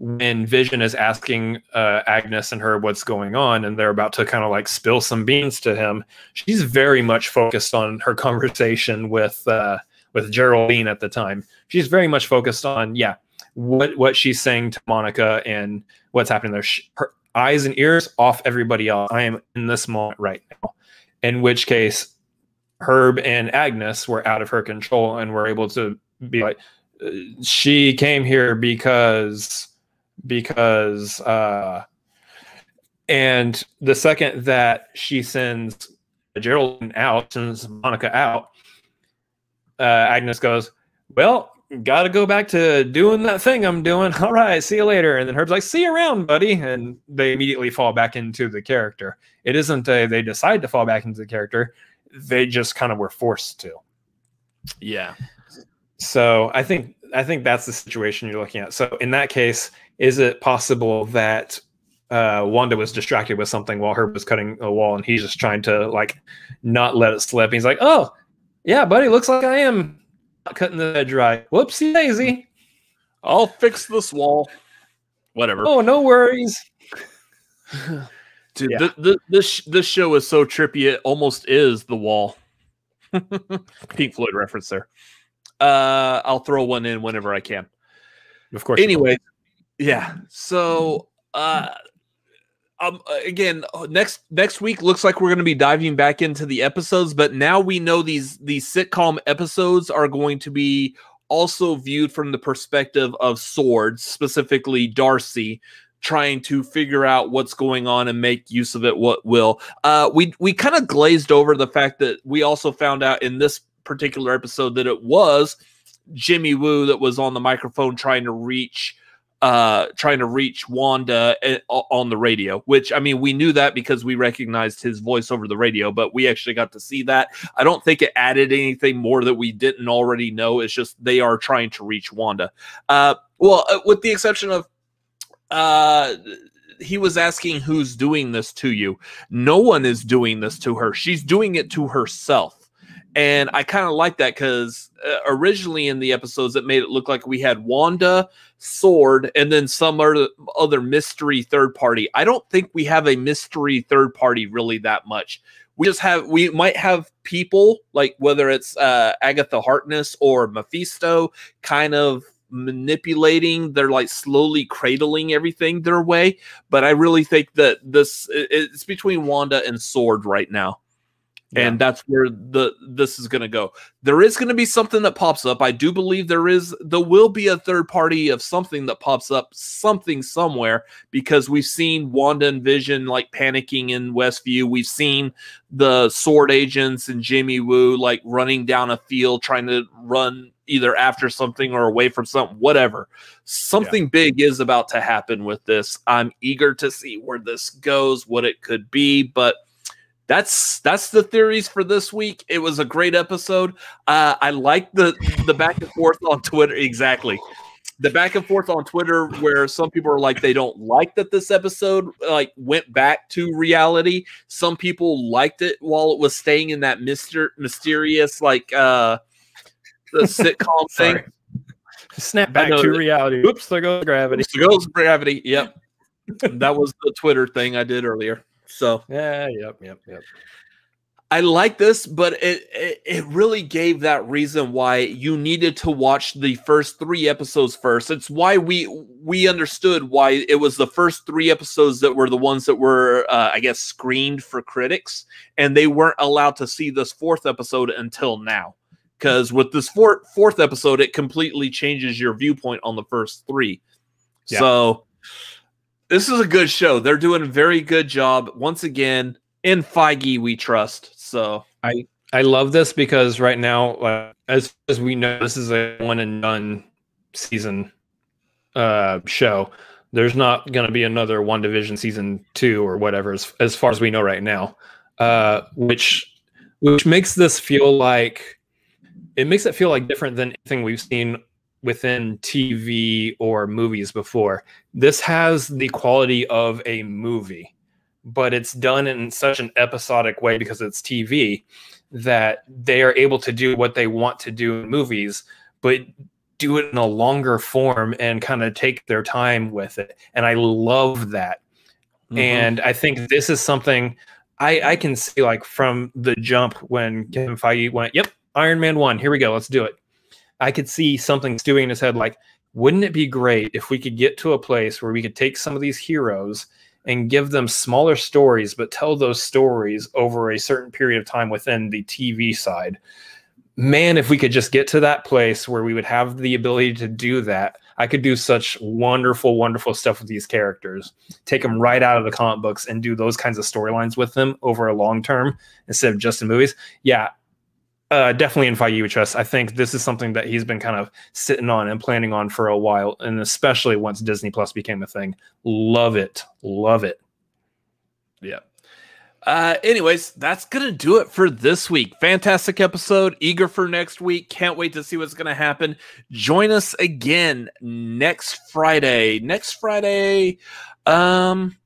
when Vision is asking uh, Agnes and her what's going on, and they're about to kind of like spill some beans to him, she's very much focused on her conversation with uh, with Geraldine at the time. She's very much focused on yeah what what she's saying to Monica and what's happening there. She, her eyes and ears off everybody else. I am in this moment right now. In which case, Herb and Agnes were out of her control and were able to be like, uh, she came here because because uh and the second that she sends Geraldine out, sends Monica out, uh, Agnes goes, Well, got to go back to doing that thing I'm doing. All right, see you later. And then Herb's like, See you around, buddy. And they immediately fall back into the character. It isn't a, they decide to fall back into the character, they just kind of were forced to. Yeah. So I think I think that's the situation you're looking at. So in that case, is it possible that uh, Wanda was distracted with something while Herb was cutting a wall, and he's just trying to like not let it slip. He's like, "Oh, yeah, buddy, looks like I am cutting the edge right. Whoopsie daisy. I'll fix this wall. Whatever. Oh, no worries." Dude, yeah. the, the, this this show is so trippy. It almost is the wall. Pink Floyd reference there. Uh, I'll throw one in whenever I can. Of course. Anyway, yeah. So, uh, um, again, uh, next next week looks like we're going to be diving back into the episodes, but now we know these these sitcom episodes are going to be also viewed from the perspective of swords, specifically Darcy, trying to figure out what's going on and make use of it what will. Uh, we we kind of glazed over the fact that we also found out in this particular episode that it was Jimmy Woo that was on the microphone trying to reach uh trying to reach Wanda eh, on the radio which I mean we knew that because we recognized his voice over the radio but we actually got to see that. I don't think it added anything more that we didn't already know. It's just they are trying to reach Wanda. Uh well uh, with the exception of uh he was asking who's doing this to you. No one is doing this to her. She's doing it to herself and I kind of like that because uh, originally in the episodes, it made it look like we had Wanda, Sword, and then some other, other mystery third party. I don't think we have a mystery third party really that much. We just have, we might have people like whether it's uh, Agatha Harkness or Mephisto kind of manipulating they're like slowly cradling everything their way but i really think that this it's between wanda and sword right now yeah. and that's where the this is going to go. There is going to be something that pops up. I do believe there is there will be a third party of something that pops up something somewhere because we've seen wanda and vision like panicking in westview. We've seen the sword agents and jimmy woo like running down a field trying to run either after something or away from something whatever. Something yeah. big is about to happen with this. I'm eager to see where this goes what it could be but that's that's the theories for this week. It was a great episode. Uh, I like the the back and forth on Twitter. Exactly, the back and forth on Twitter where some people are like they don't like that this episode like went back to reality. Some people liked it while it was staying in that mister mysterious like uh the sitcom thing. Snap back to reality. Oops, there goes gravity. Oops, there goes gravity. Yep. that was the Twitter thing I did earlier. So yeah, yep, yep, yep. I like this, but it, it, it really gave that reason why you needed to watch the first three episodes first. It's why we we understood why it was the first three episodes that were the ones that were, uh, I guess, screened for critics, and they weren't allowed to see this fourth episode until now. Because with this fourth fourth episode, it completely changes your viewpoint on the first three. Yeah. So this is a good show. They're doing a very good job. Once again, in Feige we trust. So I I love this because right now, uh, as as we know, this is a one and done season uh show. There's not going to be another WandaVision season two or whatever, as, as far as we know right now. Uh, which which makes this feel like it makes it feel like different than anything we've seen within TV or movies before. This has the quality of a movie, but it's done in such an episodic way because it's TV that they are able to do what they want to do in movies, but do it in a longer form and kind of take their time with it. And I love that. Mm-hmm. And I think this is something I, I can see like from the jump when Kevin Feige went, Yep, Iron Man 1, here we go, let's do it I could see something stewing in his head like, wouldn't it be great if we could get to a place where we could take some of these heroes and give them smaller stories, but tell those stories over a certain period of time within the TV side? Man, if we could just get to that place where we would have the ability to do that, I could do such wonderful, wonderful stuff with these characters. Take them right out of the comic books and do those kinds of storylines with them over a long term instead of just in movies. Yeah, uh, definitely in Trust. I think this is something that he's been kind of sitting on and planning on for a while, and especially once Disney Plus became a thing. Love it, love it. Yeah. Uh, anyways, that's gonna do it for this week. Fantastic episode. Eager for next week. Can't wait to see what's gonna happen. Join us again next Friday. Next Friday. Um,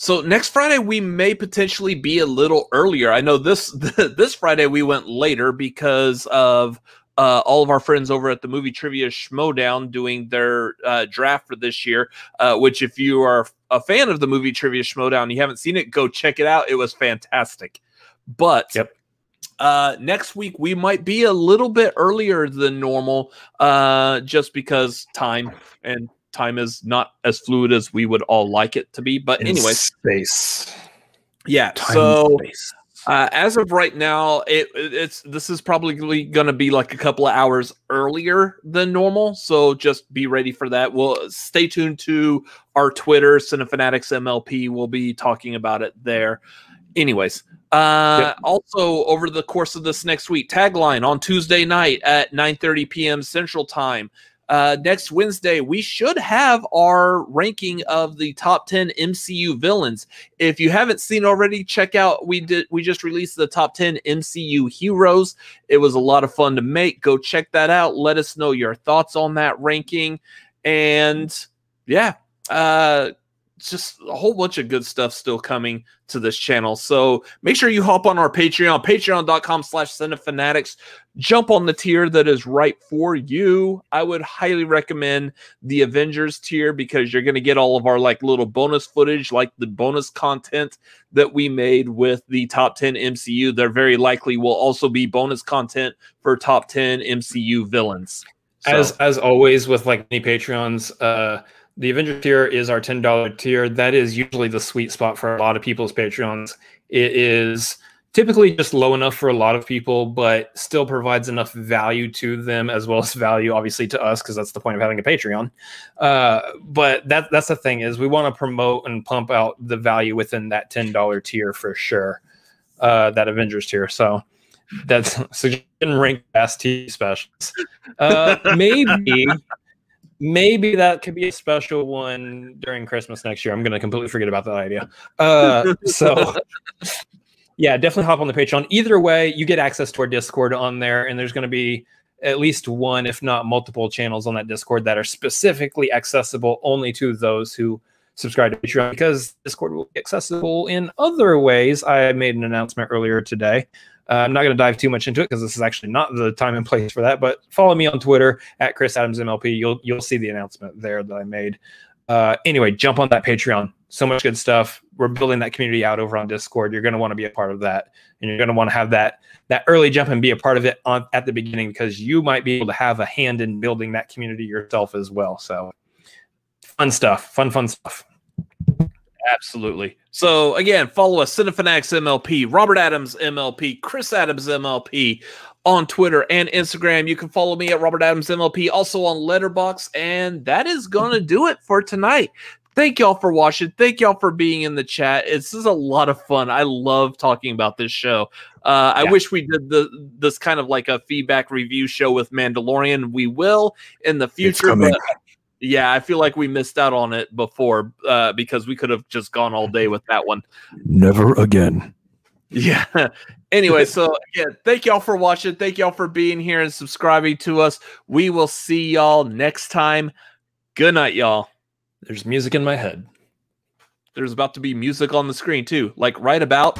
so next Friday we may potentially be a little earlier. I know this this Friday we went later because of uh, all of our friends over at the Movie Trivia Schmoedown doing their uh, draft for this year. Uh, which, if you are a fan of the Movie Trivia Schmoedown, you haven't seen it, go check it out. It was fantastic. But yep. Uh, next week we might be a little bit earlier than normal, uh, just because time and time is not as fluid as we would all like it to be. But anyway, space. Yeah. Time so space. Uh, as of right now, it, it's this is probably going to be like a couple of hours earlier than normal. So just be ready for that. We'll stay tuned to our Twitter, Cinefanatics MLP. We'll be talking about it there. Anyways, uh, yep. also over the course of this next week, tagline on Tuesday night at 9 30 p.m. Central Time uh, next Wednesday, we should have our ranking of the top 10 MCU villains. If you haven't seen already, check out we did we just released the top 10 MCU heroes. It was a lot of fun to make. Go check that out. Let us know your thoughts on that ranking. And yeah, uh just a whole bunch of good stuff still coming to this channel. So make sure you hop on our Patreon, patreon.com slash cinefanatics. Jump on the tier that is right for you. I would highly recommend the Avengers tier because you're going to get all of our like little bonus footage, like the bonus content that we made with the top 10 MCU. There very likely will also be bonus content for top 10 MCU villains. So. As as always with like many Patreons, uh the Avenger tier is our $10 tier. That is usually the sweet spot for a lot of people's Patreons. It is typically just low enough for a lot of people, but still provides enough value to them as well as value, obviously, to us, because that's the point of having a Patreon. Uh, but that that's the thing is we want to promote and pump out the value within that $10 tier for sure. Uh, that Avengers tier. So that's suggestion rank best T specials. Uh, maybe maybe that could be a special one during Christmas next year. I'm going to completely forget about that idea. Uh, so, yeah, definitely hop on the Patreon. Either way, you get access to our Discord on there, and there's going to be at least one, if not multiple, channels on that Discord that are specifically accessible only to those who subscribe to Patreon because Discord will be accessible in other ways. I made an announcement earlier today uh, I'm not going to dive too much into it because this is actually not the time and place for that. But follow me on Twitter at Chris Adams MLP. You'll you'll see the announcement there that I made. Uh, anyway, jump on that Patreon. So much good stuff. We're building that community out over on Discord. You're going to want to be a part of that, and you're going to want to have that that early jump and be a part of it on at the beginning because you might be able to have a hand in building that community yourself as well. So, fun stuff. Fun fun stuff. Absolutely. So again, follow us, Cinefanatics MLP, Robert Adams MLP, Chris Adams MLP on Twitter and Instagram. You can follow me at Robert Adams MLP, also on Letterboxd. and that is gonna do it for tonight. Thank y'all for watching. Thank y'all for being in the chat. It's this is a lot of fun. I love talking about this show. Uh, yeah. I wish we did the this kind of like a feedback review show with Mandalorian. We will in the future, but yeah, I feel like we missed out on it before uh, because we could have just gone all day with that one. Never again. Yeah. anyway, so again, thank y'all for watching. Thank y'all for being here and subscribing to us. We will see y'all next time. Good night, y'all. There's music in my head. There's about to be music on the screen too, like right about